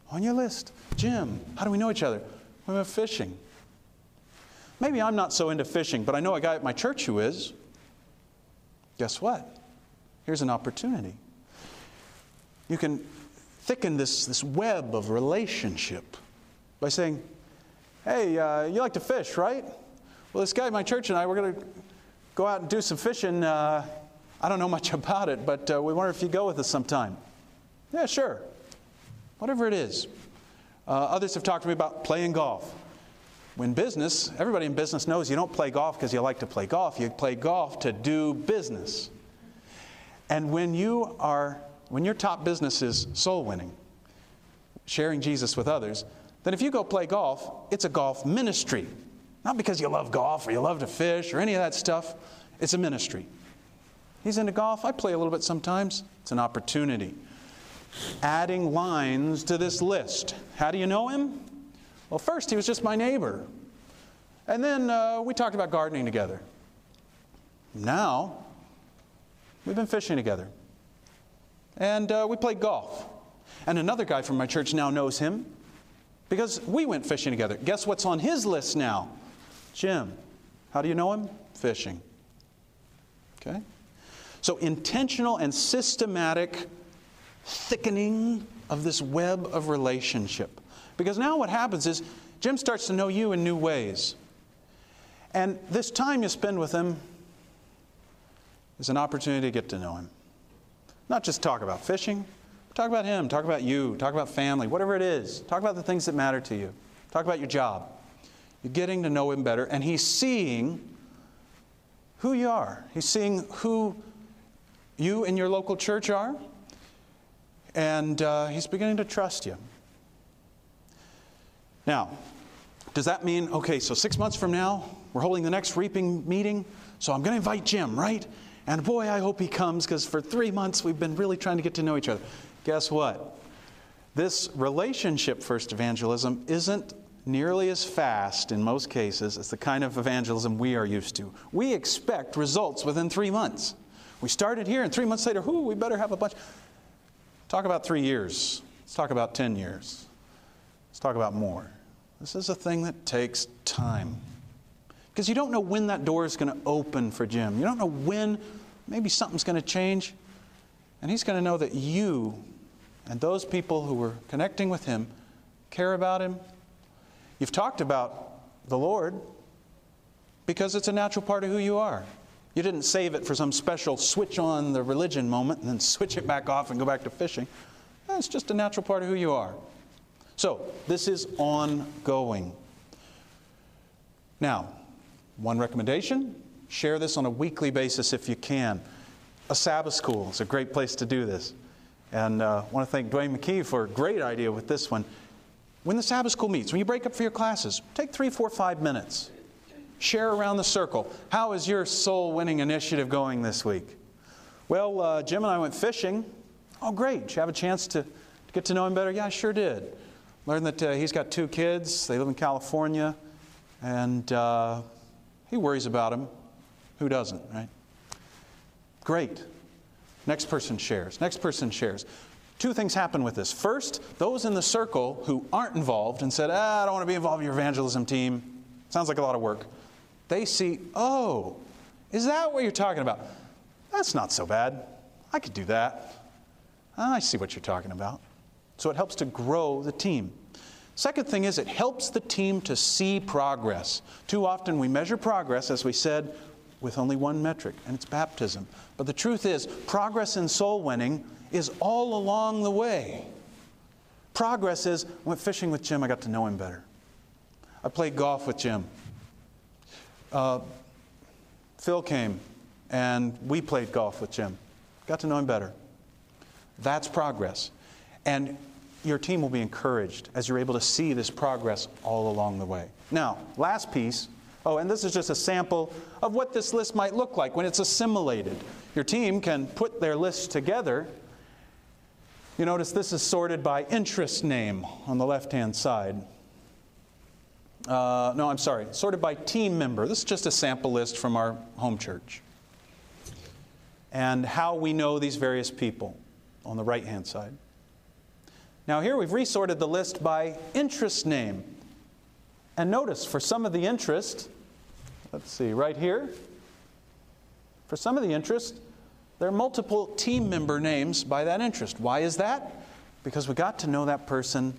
on your list. Jim, how do we know each other? We went fishing. Maybe I'm not so into fishing, but I know a guy at my church who is. Guess what? Here's an opportunity. You can thicken this, this web of relationship by saying, Hey, uh, you like to fish, right? Well, this guy at my church and I, we're going to go out and do some fishing. Uh, I don't know much about it, but uh, we wonder if you go with us sometime. Yeah, sure. Whatever it is. Uh, others have talked to me about playing golf. When business, everybody in business knows you don't play golf because you like to play golf. You play golf to do business. And when you are, when your top business is soul winning, sharing Jesus with others, then if you go play golf, it's a golf ministry. Not because you love golf or you love to fish or any of that stuff. It's a ministry. He's into golf. I play a little bit sometimes. It's an opportunity. Adding lines to this list. How do you know him? Well, first, he was just my neighbor. And then uh, we talked about gardening together. Now, We've been fishing together. And uh, we played golf. And another guy from my church now knows him. Because we went fishing together. Guess what's on his list now? Jim. How do you know him? Fishing. Okay? So, intentional and systematic thickening of this web of relationship. Because now what happens is Jim starts to know you in new ways. And this time you spend with him is an opportunity to get to know him. Not just talk about fishing, talk about him, talk about you, talk about family, whatever it is. Talk about the things that matter to you. Talk about your job. You're getting to know him better, and he's seeing who you are. He's seeing who you and your local church are, and uh, he's beginning to trust you. Now, does that mean, okay, so six months from now, we're holding the next reaping meeting, so I'm going to invite Jim, right? And boy, I hope he comes because for three months we've been really trying to get to know each other. Guess what? This relationship first evangelism isn't nearly as fast in most cases as the kind of evangelism we are used to. We expect results within three months. We started here, and three months later, whoo, we better have a bunch. Talk about three years. Let's talk about 10 years. Let's talk about more. This is a thing that takes time. Because you don't know when that door is going to open for Jim. You don't know when maybe something's going to change. And he's going to know that you and those people who were connecting with him care about him. You've talked about the Lord because it's a natural part of who you are. You didn't save it for some special switch on the religion moment and then switch it back off and go back to fishing. It's just a natural part of who you are. So, this is ongoing. Now, one recommendation share this on a weekly basis if you can. A Sabbath school is a great place to do this. And uh, I want to thank Dwayne McKee for a great idea with this one. When the Sabbath school meets, when you break up for your classes, take three, four, five minutes. Share around the circle. How is your soul winning initiative going this week? Well, uh, Jim and I went fishing. Oh, great. Did you have a chance to, to get to know him better? Yeah, I sure did. Learned that uh, he's got two kids. They live in California. And uh, he worries about them. Who doesn't, right? Great. Next person shares. Next person shares. Two things happen with this. First, those in the circle who aren't involved and said, ah, I don't want to be involved in your evangelism team, sounds like a lot of work, they see, oh, is that what you're talking about? That's not so bad. I could do that. I see what you're talking about. So it helps to grow the team. Second thing is, it helps the team to see progress. Too often we measure progress, as we said, with only one metric, and it's baptism. But the truth is, progress in soul winning is all along the way. Progress is, I went fishing with Jim, I got to know him better. I played golf with Jim. Uh, Phil came, and we played golf with Jim. Got to know him better. That's progress. And your team will be encouraged as you're able to see this progress all along the way. Now, last piece. Oh, and this is just a sample of what this list might look like when it's assimilated. Your team can put their list together. You notice this is sorted by interest name on the left hand side. Uh, no, I'm sorry, sorted by team member. This is just a sample list from our home church. And how we know these various people on the right hand side. Now, here we've resorted the list by interest name. And notice for some of the interest, let's see, right here, for some of the interest, there are multiple team member names by that interest. Why is that? Because we got to know that person.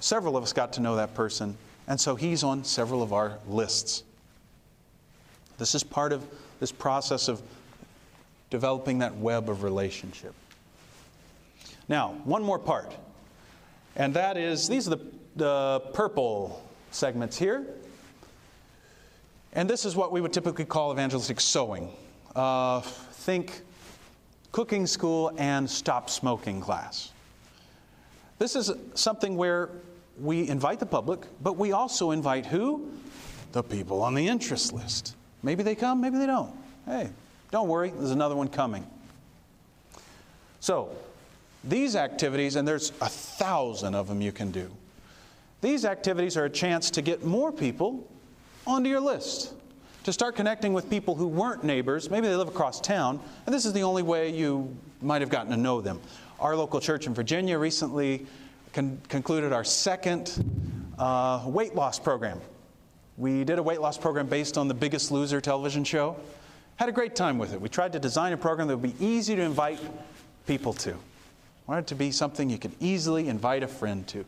Several of us got to know that person, and so he's on several of our lists. This is part of this process of developing that web of relationship. Now, one more part, and that is these are the, the purple segments here. And this is what we would typically call evangelistic sowing. Uh, think cooking school and stop smoking class. This is something where we invite the public, but we also invite who? The people on the interest list. Maybe they come, maybe they don't. Hey, don't worry, there's another one coming. So, these activities, and there's a thousand of them you can do, these activities are a chance to get more people onto your list, to start connecting with people who weren't neighbors. Maybe they live across town, and this is the only way you might have gotten to know them. Our local church in Virginia recently con- concluded our second uh, weight loss program. We did a weight loss program based on the Biggest Loser television show. Had a great time with it. We tried to design a program that would be easy to invite people to. Wanted it to be something you could easily invite a friend to.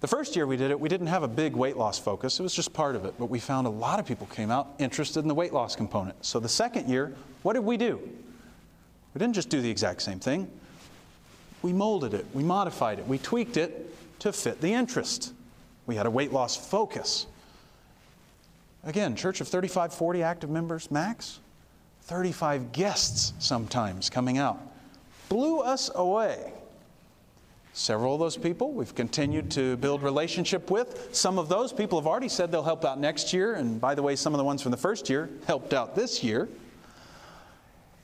The first year we did it, we didn't have a big weight loss focus. It was just part of it. But we found a lot of people came out interested in the weight loss component. So the second year, what did we do? We didn't just do the exact same thing. We molded it, we modified it, we tweaked it to fit the interest. We had a weight loss focus. Again, church of 35, 40 active members max, 35 guests sometimes coming out. Blew us away. Several of those people we've continued to build relationship with. Some of those people have already said they'll help out next year, and by the way, some of the ones from the first year helped out this year.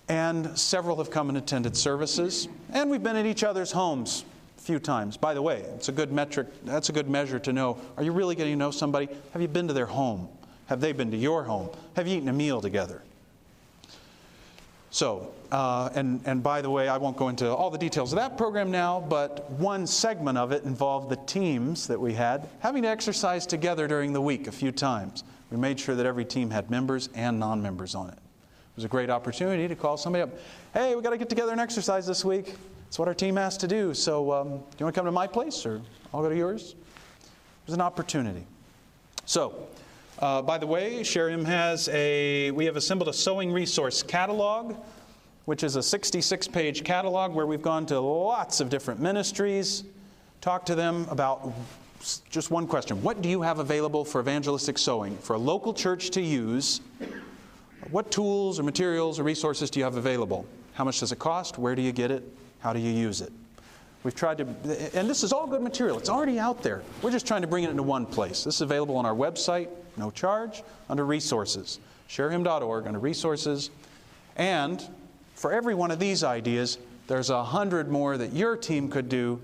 And several have come and attended services, and we've been at each other's homes a few times. By the way, it's a good metric, that's a good measure to know are you really getting to know somebody? Have you been to their home? Have they been to your home? Have you eaten a meal together? So, uh, and, and by the way, I won't go into all the details of that program now, but one segment of it involved the teams that we had having to exercise together during the week a few times. We made sure that every team had members and non members on it. It was a great opportunity to call somebody up. Hey, we got to get together and exercise this week. It's what our team has to do. So, um, do you want to come to my place or I'll go to yours? It was an opportunity. So, uh, by the way, Share Him has a, we have assembled a sowing resource catalog, which is a 66 page catalog where we've gone to lots of different ministries, talked to them about just one question What do you have available for evangelistic sowing for a local church to use? What tools or materials or resources do you have available? How much does it cost? Where do you get it? How do you use it? We've tried to, and this is all good material. It's already out there. We're just trying to bring it into one place. This is available on our website, no charge, under resources. Sharehim.org under resources. And for every one of these ideas, there's a hundred more that your team could do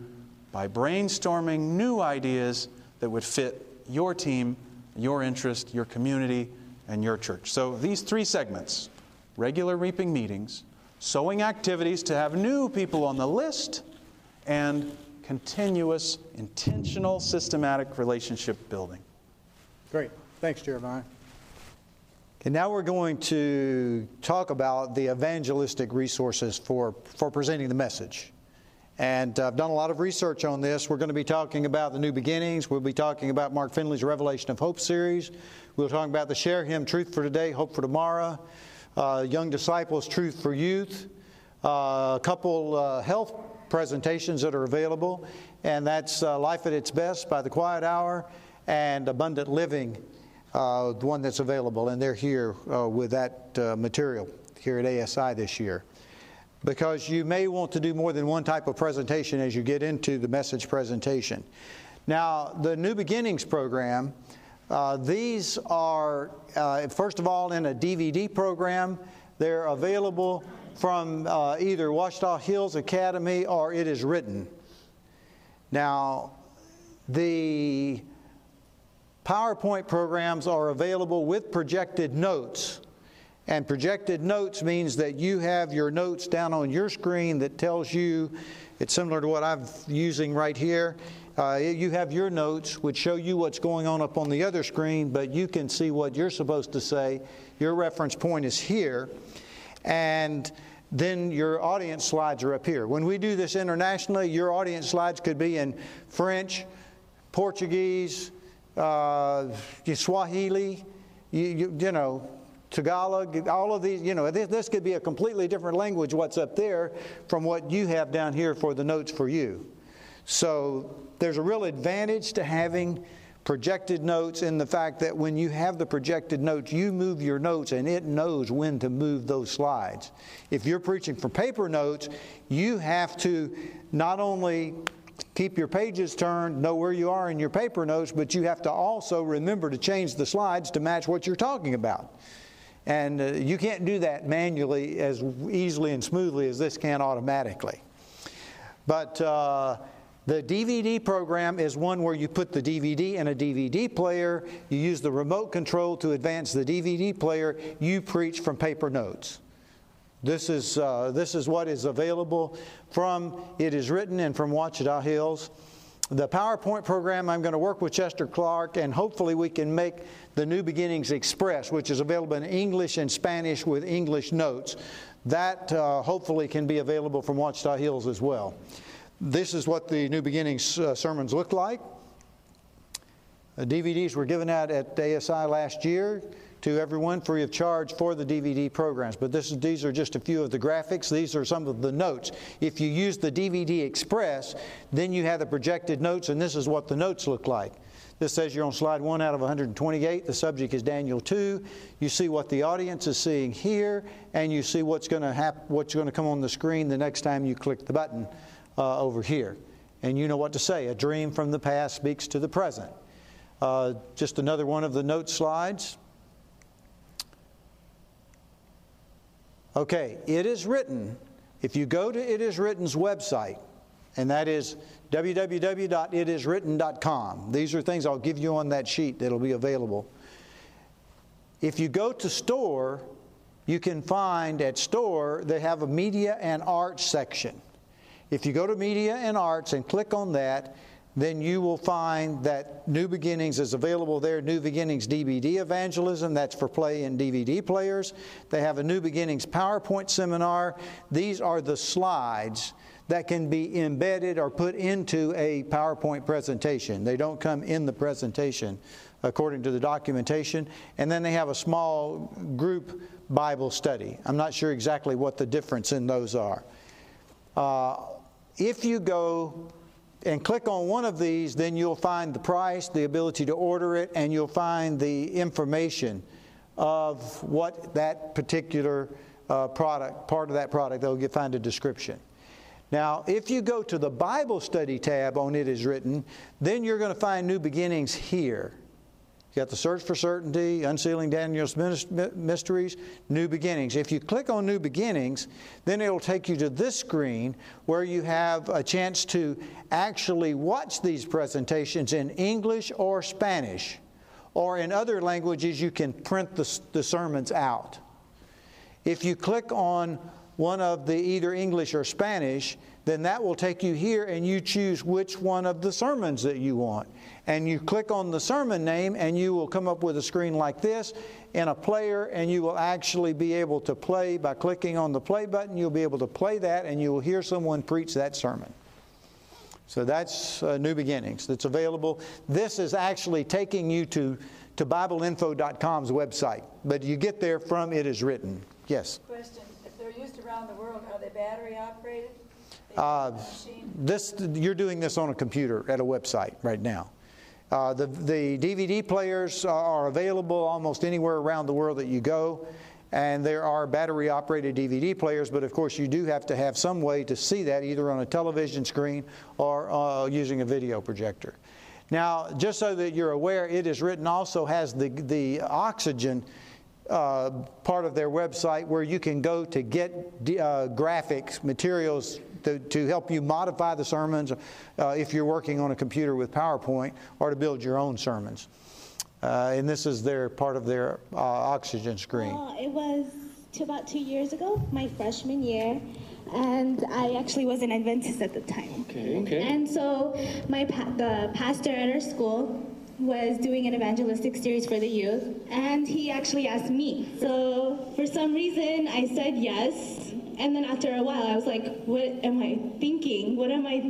by brainstorming new ideas that would fit your team, your interest, your community, and your church. So these three segments regular reaping meetings, sowing activities to have new people on the list, and continuous, intentional, systematic relationship building. Great. Thanks, Jeremiah. And now we're going to talk about the evangelistic resources for, for presenting the message. And I've done a lot of research on this. We're going to be talking about the new beginnings. We'll be talking about Mark Finley's Revelation of Hope series. We'll talk about the Share Him Truth for Today, Hope for Tomorrow, uh, Young Disciples Truth for Youth, uh, a couple uh, health presentations that are available, and that's uh, Life at Its Best by the Quiet Hour and Abundant Living, the one that's available, and they're here uh, with that uh, material here at ASI this year. Because you may want to do more than one type of presentation as you get into the message presentation. Now, the New Beginnings program, uh, these are, uh, first of all, in a DVD program. They're available from uh, either Ouachita Hills Academy or It Is Written. Now, the PowerPoint programs are available with projected notes. And projected notes means that you have your notes down on your screen that tells you, it's similar to what I'm using right here. Uh, you have your notes which show you what's going on up on the other screen, but you can see what you're supposed to say. Your reference point is here. And then your audience slides are up here. When we do this internationally, your audience slides could be in French, Portuguese, uh, Swahili, you, you, you know, Tagalog, all of these, you know, this, this, could be a completely different language, what's up there, from what you have down here for the notes for you. So there's a real advantage to having projected notes in the fact that when you have the projected notes, you move your notes and it knows when to move those slides. If you're preaching for paper notes, you have to not only keep your pages turned, know where you are in your paper notes, but you have to also remember to change the slides to match what you're talking about. And uh, you can't do that manually as easily and smoothly as this can automatically. But uh, the DVD program is one where you put the DVD in a DVD player, you use the remote control to advance the DVD player, you preach from paper notes. This is, uh, this is what is available from It Is Written and from Ouachita Hills. the PowerPoint program, I'm going to work with Chester Clark, and hopefully we can make the New Beginnings Express, which is available in English and Spanish with English notes. That uh, hopefully can be available from Ouachita Hills as well. This is what the New Beginnings uh, sermons look like. The DVDs were given out at ASI last year to everyone free of charge for the DVD programs. But is, these are just a few of the graphics. These are some of the notes. If you use the DVD Express, then you have the projected notes, and this is what the notes look like. This says you're on slide 1 out of 128. The subject is Daniel 2. You see what the audience is seeing here, and you see what's going to hap- what's going to come on the screen the next time you click the button uh, over here. And you know what to say. A dream from the past speaks to the present. Uh, just another one of the note slides. Okay, it is written. If you go to It Is Written's website, and that is www.itiswritten.com. These are things I'll give you on that sheet that'll be available. If you go to store, you can find at store they have a media and arts section. If you go to media and arts and click on that, then you will find that New Beginnings is available there. New Beginnings DVD evangelism, that's for play in DVD players. They have a New Beginnings PowerPoint seminar. These are the slides that can be embedded or put into a PowerPoint presentation. They don't come in the presentation according to the documentation. And then they have a small group Bible study. I'm not sure exactly what the difference in those are. Uh, if you go and click on one of these, then you'll find the price, the ability to order it, and you'll find the information of what that particular uh, product, part of that product, they'll get, find a description. Now, if you go to the Bible study tab on It Is Written, then you're going to find New Beginnings here. You got the Search for Certainty, Unsealing Daniel's Mysteries, New Beginnings. If you click on New Beginnings, then it'll take you to this screen where you have a chance to actually watch these presentations in English or Spanish. Or in other languages, you can print the, the sermons out. If you click on one of the either English or Spanish, then that will take you here and you choose which one of the sermons that you want. And you click on the sermon name and you will come up with a screen like this in a player and you will actually be able to play by clicking on the play button. You'll be able to play that and you will hear someone preach that sermon. So that's uh, New Beginnings that's available. This is actually taking you to, to BibleInfo.com's website, but you get there from It Is Written. Yes? Question If they're used around the world, are they battery operated? Uh, this, you're doing this on a computer at a website right now. Uh, the, the DVD players are available almost anywhere around the world that you go, and there are battery operated DVD players, but of course, you do have to have some way to see that either on a television screen or uh, using a video projector. Now, just so that you're aware, it is written also has the, the oxygen uh, part of their website where you can go to get uh, graphics materials to, to, help you modify the sermons uh, if you're working on a computer with PowerPoint or to build your own sermons. Uh, and this is their part of their uh, oxygen screen. it was about two years ago, my freshman year and I actually was an Adventist at the time. Okay. Okay. And so my pa- the pastor at our school was doing an evangelistic series for the youth, and he actually asked me. So for some reason, I said yes, and then after a while, I was like, what am I thinking? What am I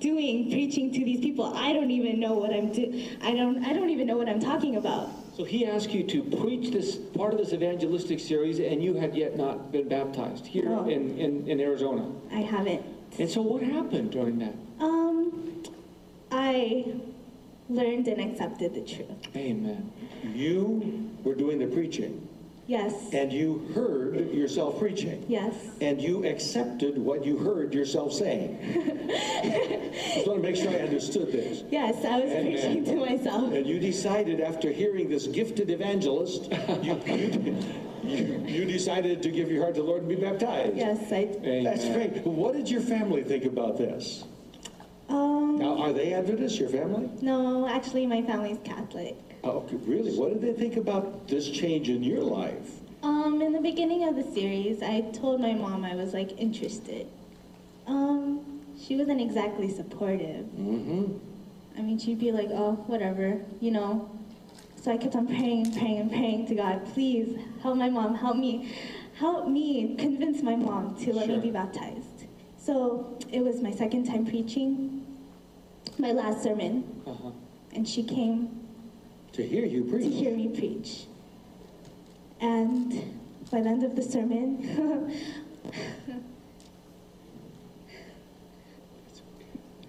doing preaching to these people? I don't even know what I'm doing. I don't I don't even know what I'm talking about. So he asked you to preach this part of this evangelistic series, and you had yet not been baptized here oh. in, in, in Arizona. I haven't. And so what happened during that? Um, I learned and accepted the truth. Amen. You were doing the preaching. Yes. And you heard yourself preaching. Yes. And you accepted what you heard yourself saying. I Just want to make sure I understood this. Yes, I was and, preaching to myself. And you decided after hearing this gifted evangelist, you, you, you, you, decided to give your heart to the Lord and be baptized. Yes, I. Amen. That's great. What did your family think about this? Um, now, are they Adventists, your family? No, actually, my family's Catholic. Oh, really? What did they think about this change in your life? Um, in the beginning of the series, I told my mom I was like interested. Um, she wasn't exactly supportive. Mm-hmm. And she'd be like, oh, whatever, you know. So I kept on praying and praying and praying to God, please help my mom, help me, help me convince my mom to let me Sure. be baptized. So it was my second time preaching, my last sermon, Uh-huh. and she came To hear you preach. to hear me preach. And by the end of the sermon,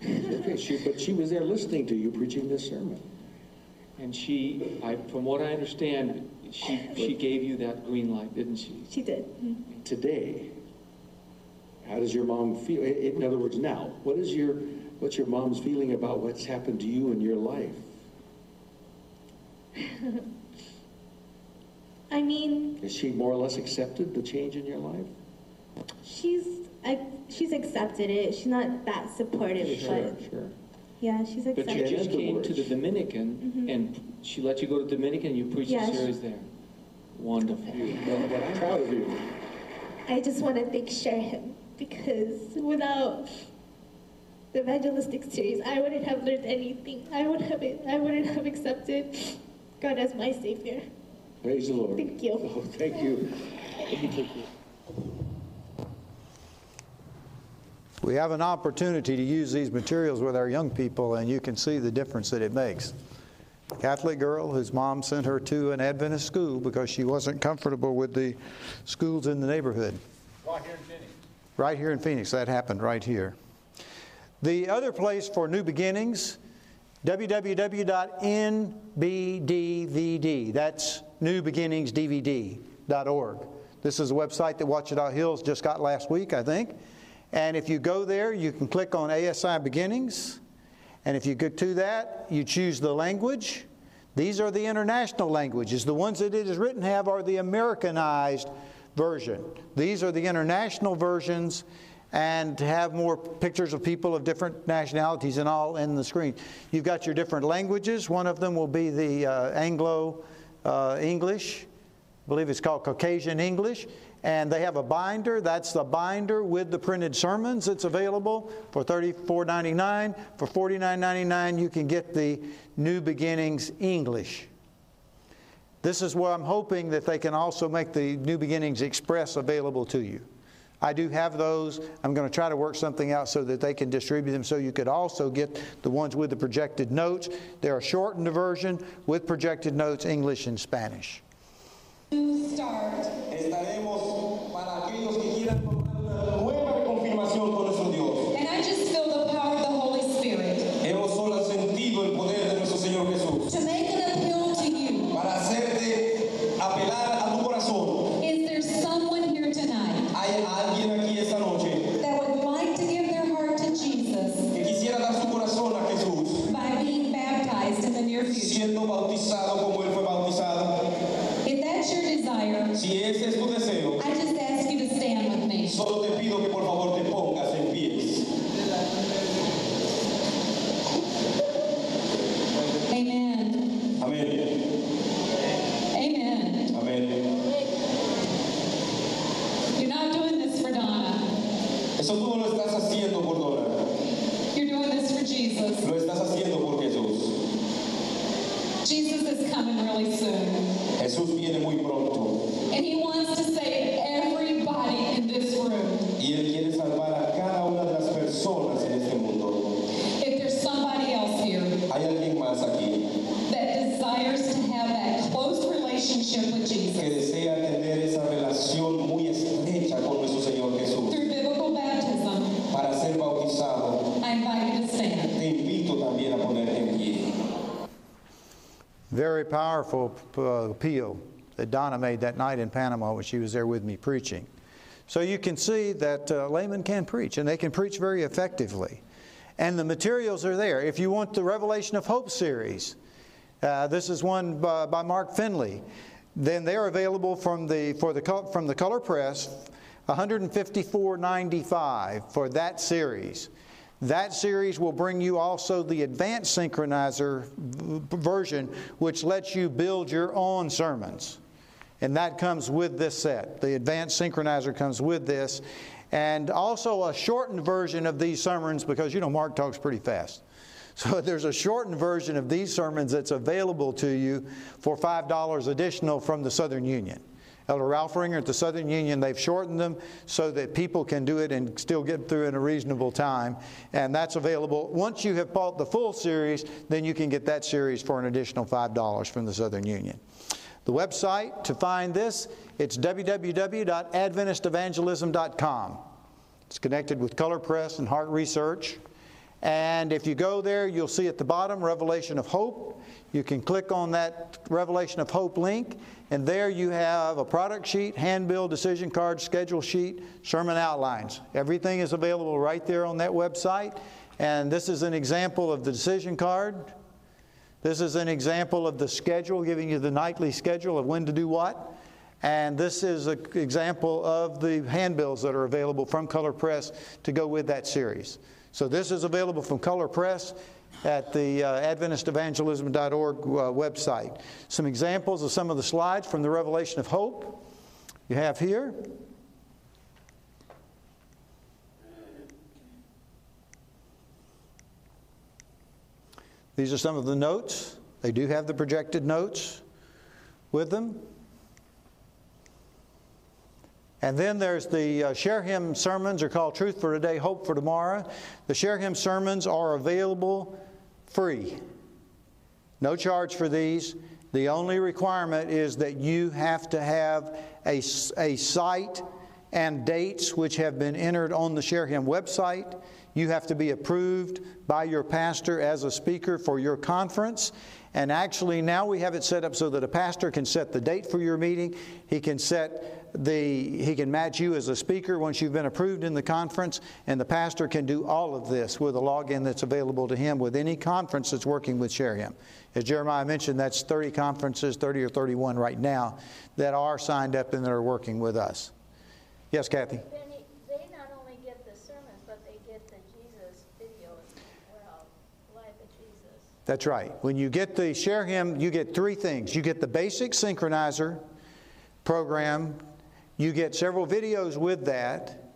Okay, she, but she was there listening to you preaching this sermon. And she, I, from what I understand, she, she gave you that green light, didn't she? she did. Today, how does your mom feel? In other words, now, what is your, what's your mom's feeling about what's happened to you in your life? I mean, Has she more or less accepted the change in your life? she's I, she's accepted it. She's not that supportive, Sure, but sure. yeah, she's accepted. But you just came to the Dominican, mm-hmm. and she let you go to the Dominican, you preached Yes. the series there. Wonderful. Well, I'm proud of you. I just want to thank Share Him because without the evangelistic series, I wouldn't have learned anything. I would have I wouldn't have accepted God as my savior. Praise the Lord. Thank you. Oh, thank you. We have an opportunity to use these materials with our young people, and you can see the difference that it makes. Catholic girl whose mom sent her to an Adventist school because she wasn't comfortable with the schools in the neighborhood. Right here in Phoenix. Right here in Phoenix, that happened right here. The other place for new beginnings, www.nbdvd. That's newbeginningsdvd.org. This is a website that Ouachita Hills just got last week, I think. And if you go there, you can click on ASI Beginnings. And if you go to that, you choose the language. These are the international languages. The ones that it is written have are the Americanized version. These are the international versions and have more pictures of people of different nationalities and all in the screen. You've got your different languages. One of them will be the uh, Anglo uh, English. I believe it's called Caucasian English. And they have a binder. That's the binder with the printed sermons. It's available for $34.99. For $49.99, you can get the New Beginnings English. This is where I'm hoping that they can also make the New Beginnings Express available to you. I do have those. I'm going to try to work something out so that they can distribute them so you could also get the ones with the projected notes. They're a shortened version with projected notes, English and Spanish. Estaremos para aquellos que quieran tomar una nueva reconfirmación con nuestro Dios. And I just feel the power of the Holy Spirit Hemos solo sentido el poder de nuestro Señor Jesús. to make an appeal to you. Para hacerte apelar a tu corazón. Is there someone here tonight Hay alguien aquí esta noche that would like to give their heart to Jesus que quisiera dar su corazón a Jesús, by being baptized in the near future? siendo bautizado como Él fue bautizado. If that's your desire, Si ese es tu deseo, I just ask you to stand with me. solo te pido que por favor te pongas en pies. Amen. Amén. Amen. Amén. You're not doing this for Donna. Eso tú no lo estás haciendo por Dora, You're doing this for Jesus. lo estás haciendo por Jesús. Jesus is coming really soon. Jesús viene muy pronto And he wants to save everybody in this room. y Él quiere salvar a cada una de las personas en este mundo. If there's somebody else here Hay alguien más aquí that desires to have that close relationship with Jesus que desea tener esa relación muy estrecha con nuestro Señor Jesús. through biblical baptism, Para ser bautizado, I invite you to stand. te invito también a ponerte en pie. Very powerful uh, appeal that Donna made that night in Panama when she was there with me preaching. So you can see that uh, laymen can preach, and they can preach very effectively. And the materials are there. If you want the Revelation of Hope series, uh, this is one by, by Mark Finley. Then they're available from the, for the, from the Color Press, $154.95 for that series. That series will bring you also the advanced synchronizer version, which lets you build your own sermons. And that comes with this set. The advanced synchronizer comes with this. And also a shortened version of these sermons because, you know, Mark talks pretty fast. So there's a shortened version of these sermons that's available to you for $5 additional from the Southern Union. Elder Ralph Ringer at the Southern Union, they've shortened them so that people can do it and still get through in a reasonable time. And that's available. Once you have bought the full series, then you can get that series for an additional $5 from the Southern Union. The website to find this, it's www.adventistevangelism.com. It's connected with Color Press and Hart Research. And if you go there, you'll see at the bottom Revelation of Hope. You can click on that Revelation of Hope link, and there you have a product sheet, handbill, decision card, schedule sheet, sermon outlines. Everything is available right there on that website. And this is an example of the decision card. This is an example of the schedule, giving you the nightly schedule of when to do what. And this is an example of the handbills that are available from Color Press to go with that series. So this is available from Color Press at the uh, AdventistEvangelism.org uh, website. Some examples of some of the slides from the Revelation of Hope you have here. These are some of the notes. They do have the projected notes with them. And then there's the uh, Share Him sermons are called Truth for Today, Hope for Tomorrow. The Share Him sermons are available free. No charge for these. The only requirement is that you have to have a, a site and dates which have been entered on the Share Him website. You have to be approved by your pastor as a speaker for your conference. And actually, now we have it set up so that a pastor can set the date for your meeting. He can set the, he can match you as a speaker once you've been approved in the conference, and the pastor can do all of this with a login that's available to him with any conference that's working with Share Him. As Jeremiah mentioned, that's 30 conferences, 30 or 31 right now, that are signed up and that are working with us. Yes, Kathy? They not only get the sermons, but they get the Jesus videos as well, Life of Jesus. That's right. When you get the Share Him, you get three things. You get the basic synchronizer program you get several videos with that,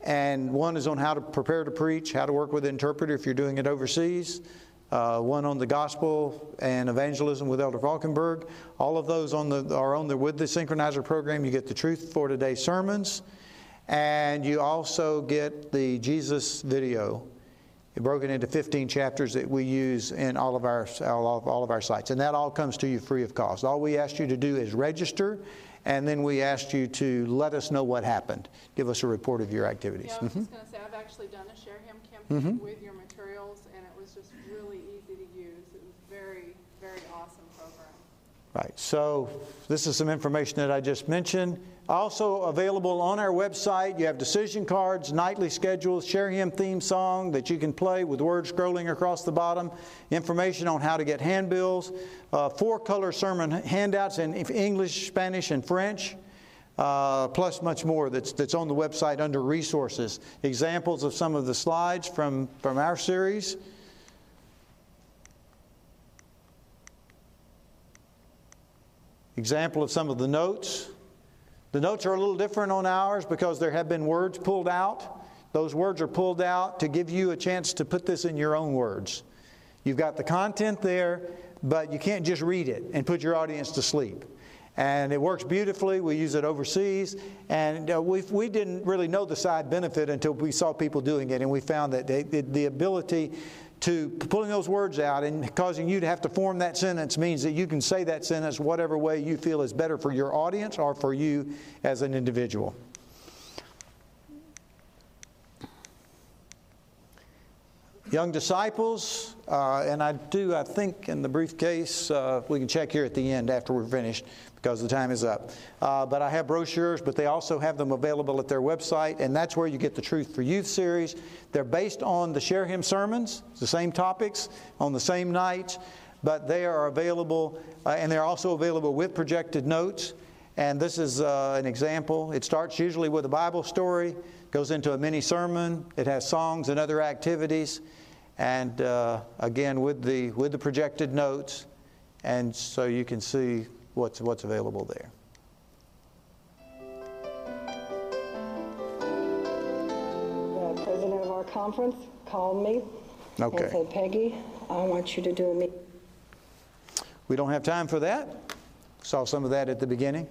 and one is on how to prepare to preach, how to work with an interpreter if you're doing it overseas. Uh, one on the gospel and evangelism with Elder Folkenberg. All of those on the, are on the with the synchronizer program. You get the truth for today's sermons, and you also get the Jesus video broken into 15 chapters that we use in all of our all of, all of our sites, and that all comes to you free of cost. All we ask you to do is register and then we asked you to let us know what happened. Give us a report of your activities. Yeah, I was mm-hmm. just going to say, I've actually done a Share Him campaign mm-hmm. with your materials, and it was just really easy to use. It was very, very awesome program. Right. So this is some information that I just mentioned. Also available on our website, you have decision cards, nightly schedules, Share Him theme song that you can play with words scrolling across the bottom, information on how to get handbills, uh, four color sermon handouts in English, Spanish, and French. Uh, plus much more that's, that's on the website under resources. Examples of some of the slides from, from our series. Example of some of the notes. The notes are a little different on ours because there have been words pulled out. Those words are pulled out to give you a chance to put this in your own words. You've got the content there, but you can't just read it and put your audience to sleep. And it works beautifully. We use it overseas. And we, we didn't really know the side benefit until we saw people doing it. And we found that they, the ability to pulling those words out and causing you to have to form that sentence means that you can say that sentence whatever way you feel is better for your audience or for you as an individual. Young disciples, uh, and I do, I think, in the briefcase, uh, we can check here at the end after we're finished because the time is up. Uh, but I have brochures, but they also have them available at their website, and that's where you get the Truth for Youth series. They're based on the Share Him sermons, the same topics, on the same nights, but they are available, uh, and they're also available with projected notes. And this is uh, an example. It starts usually with a Bible story, goes into a mini sermon, it has songs and other activities, and uh, again with the, with the projected notes. And so you can see what's, what's available there. The president of our conference called me Okay. And say, Peggy, I want you to do me. We don't have time for that. Saw some of that at the beginning.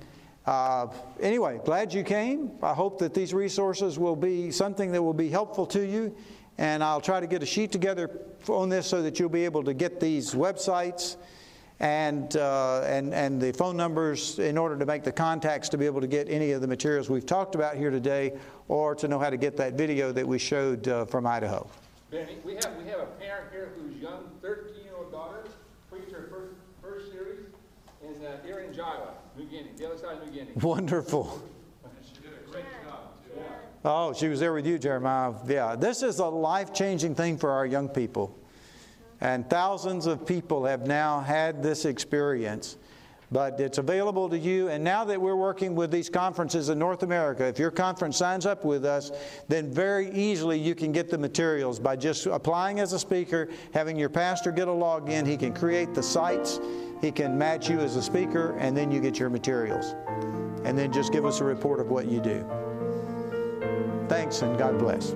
Uh, anyway, glad you came. I hope that these resources will be something that will be helpful to you. And I'll try to get a sheet together on this so that you'll be able to get these websites and, uh, and, and the phone numbers in order to make the contacts to be able to get any of the materials we've talked about here today or to know how to get that video that we showed uh, from Idaho. Benny, we have, we have a parent here whose young 13-year-old daughter preached her first, first series in uh, here in Java, New Guinea, the other side of New Guinea. Wonderful. She did a great job. Oh, she was there with you, Jeremiah. Yeah, this is a life changing thing for our young people. And thousands of people have now had this experience. But it's available to you. And now that we're working with these conferences in North America, if your conference signs up with us, then very easily you can get the materials by just applying as a speaker, having your pastor get a login. He can create the sites, he can match you as a speaker, and then you get your materials. And then just give us a report of what you do. Thanks, and God bless.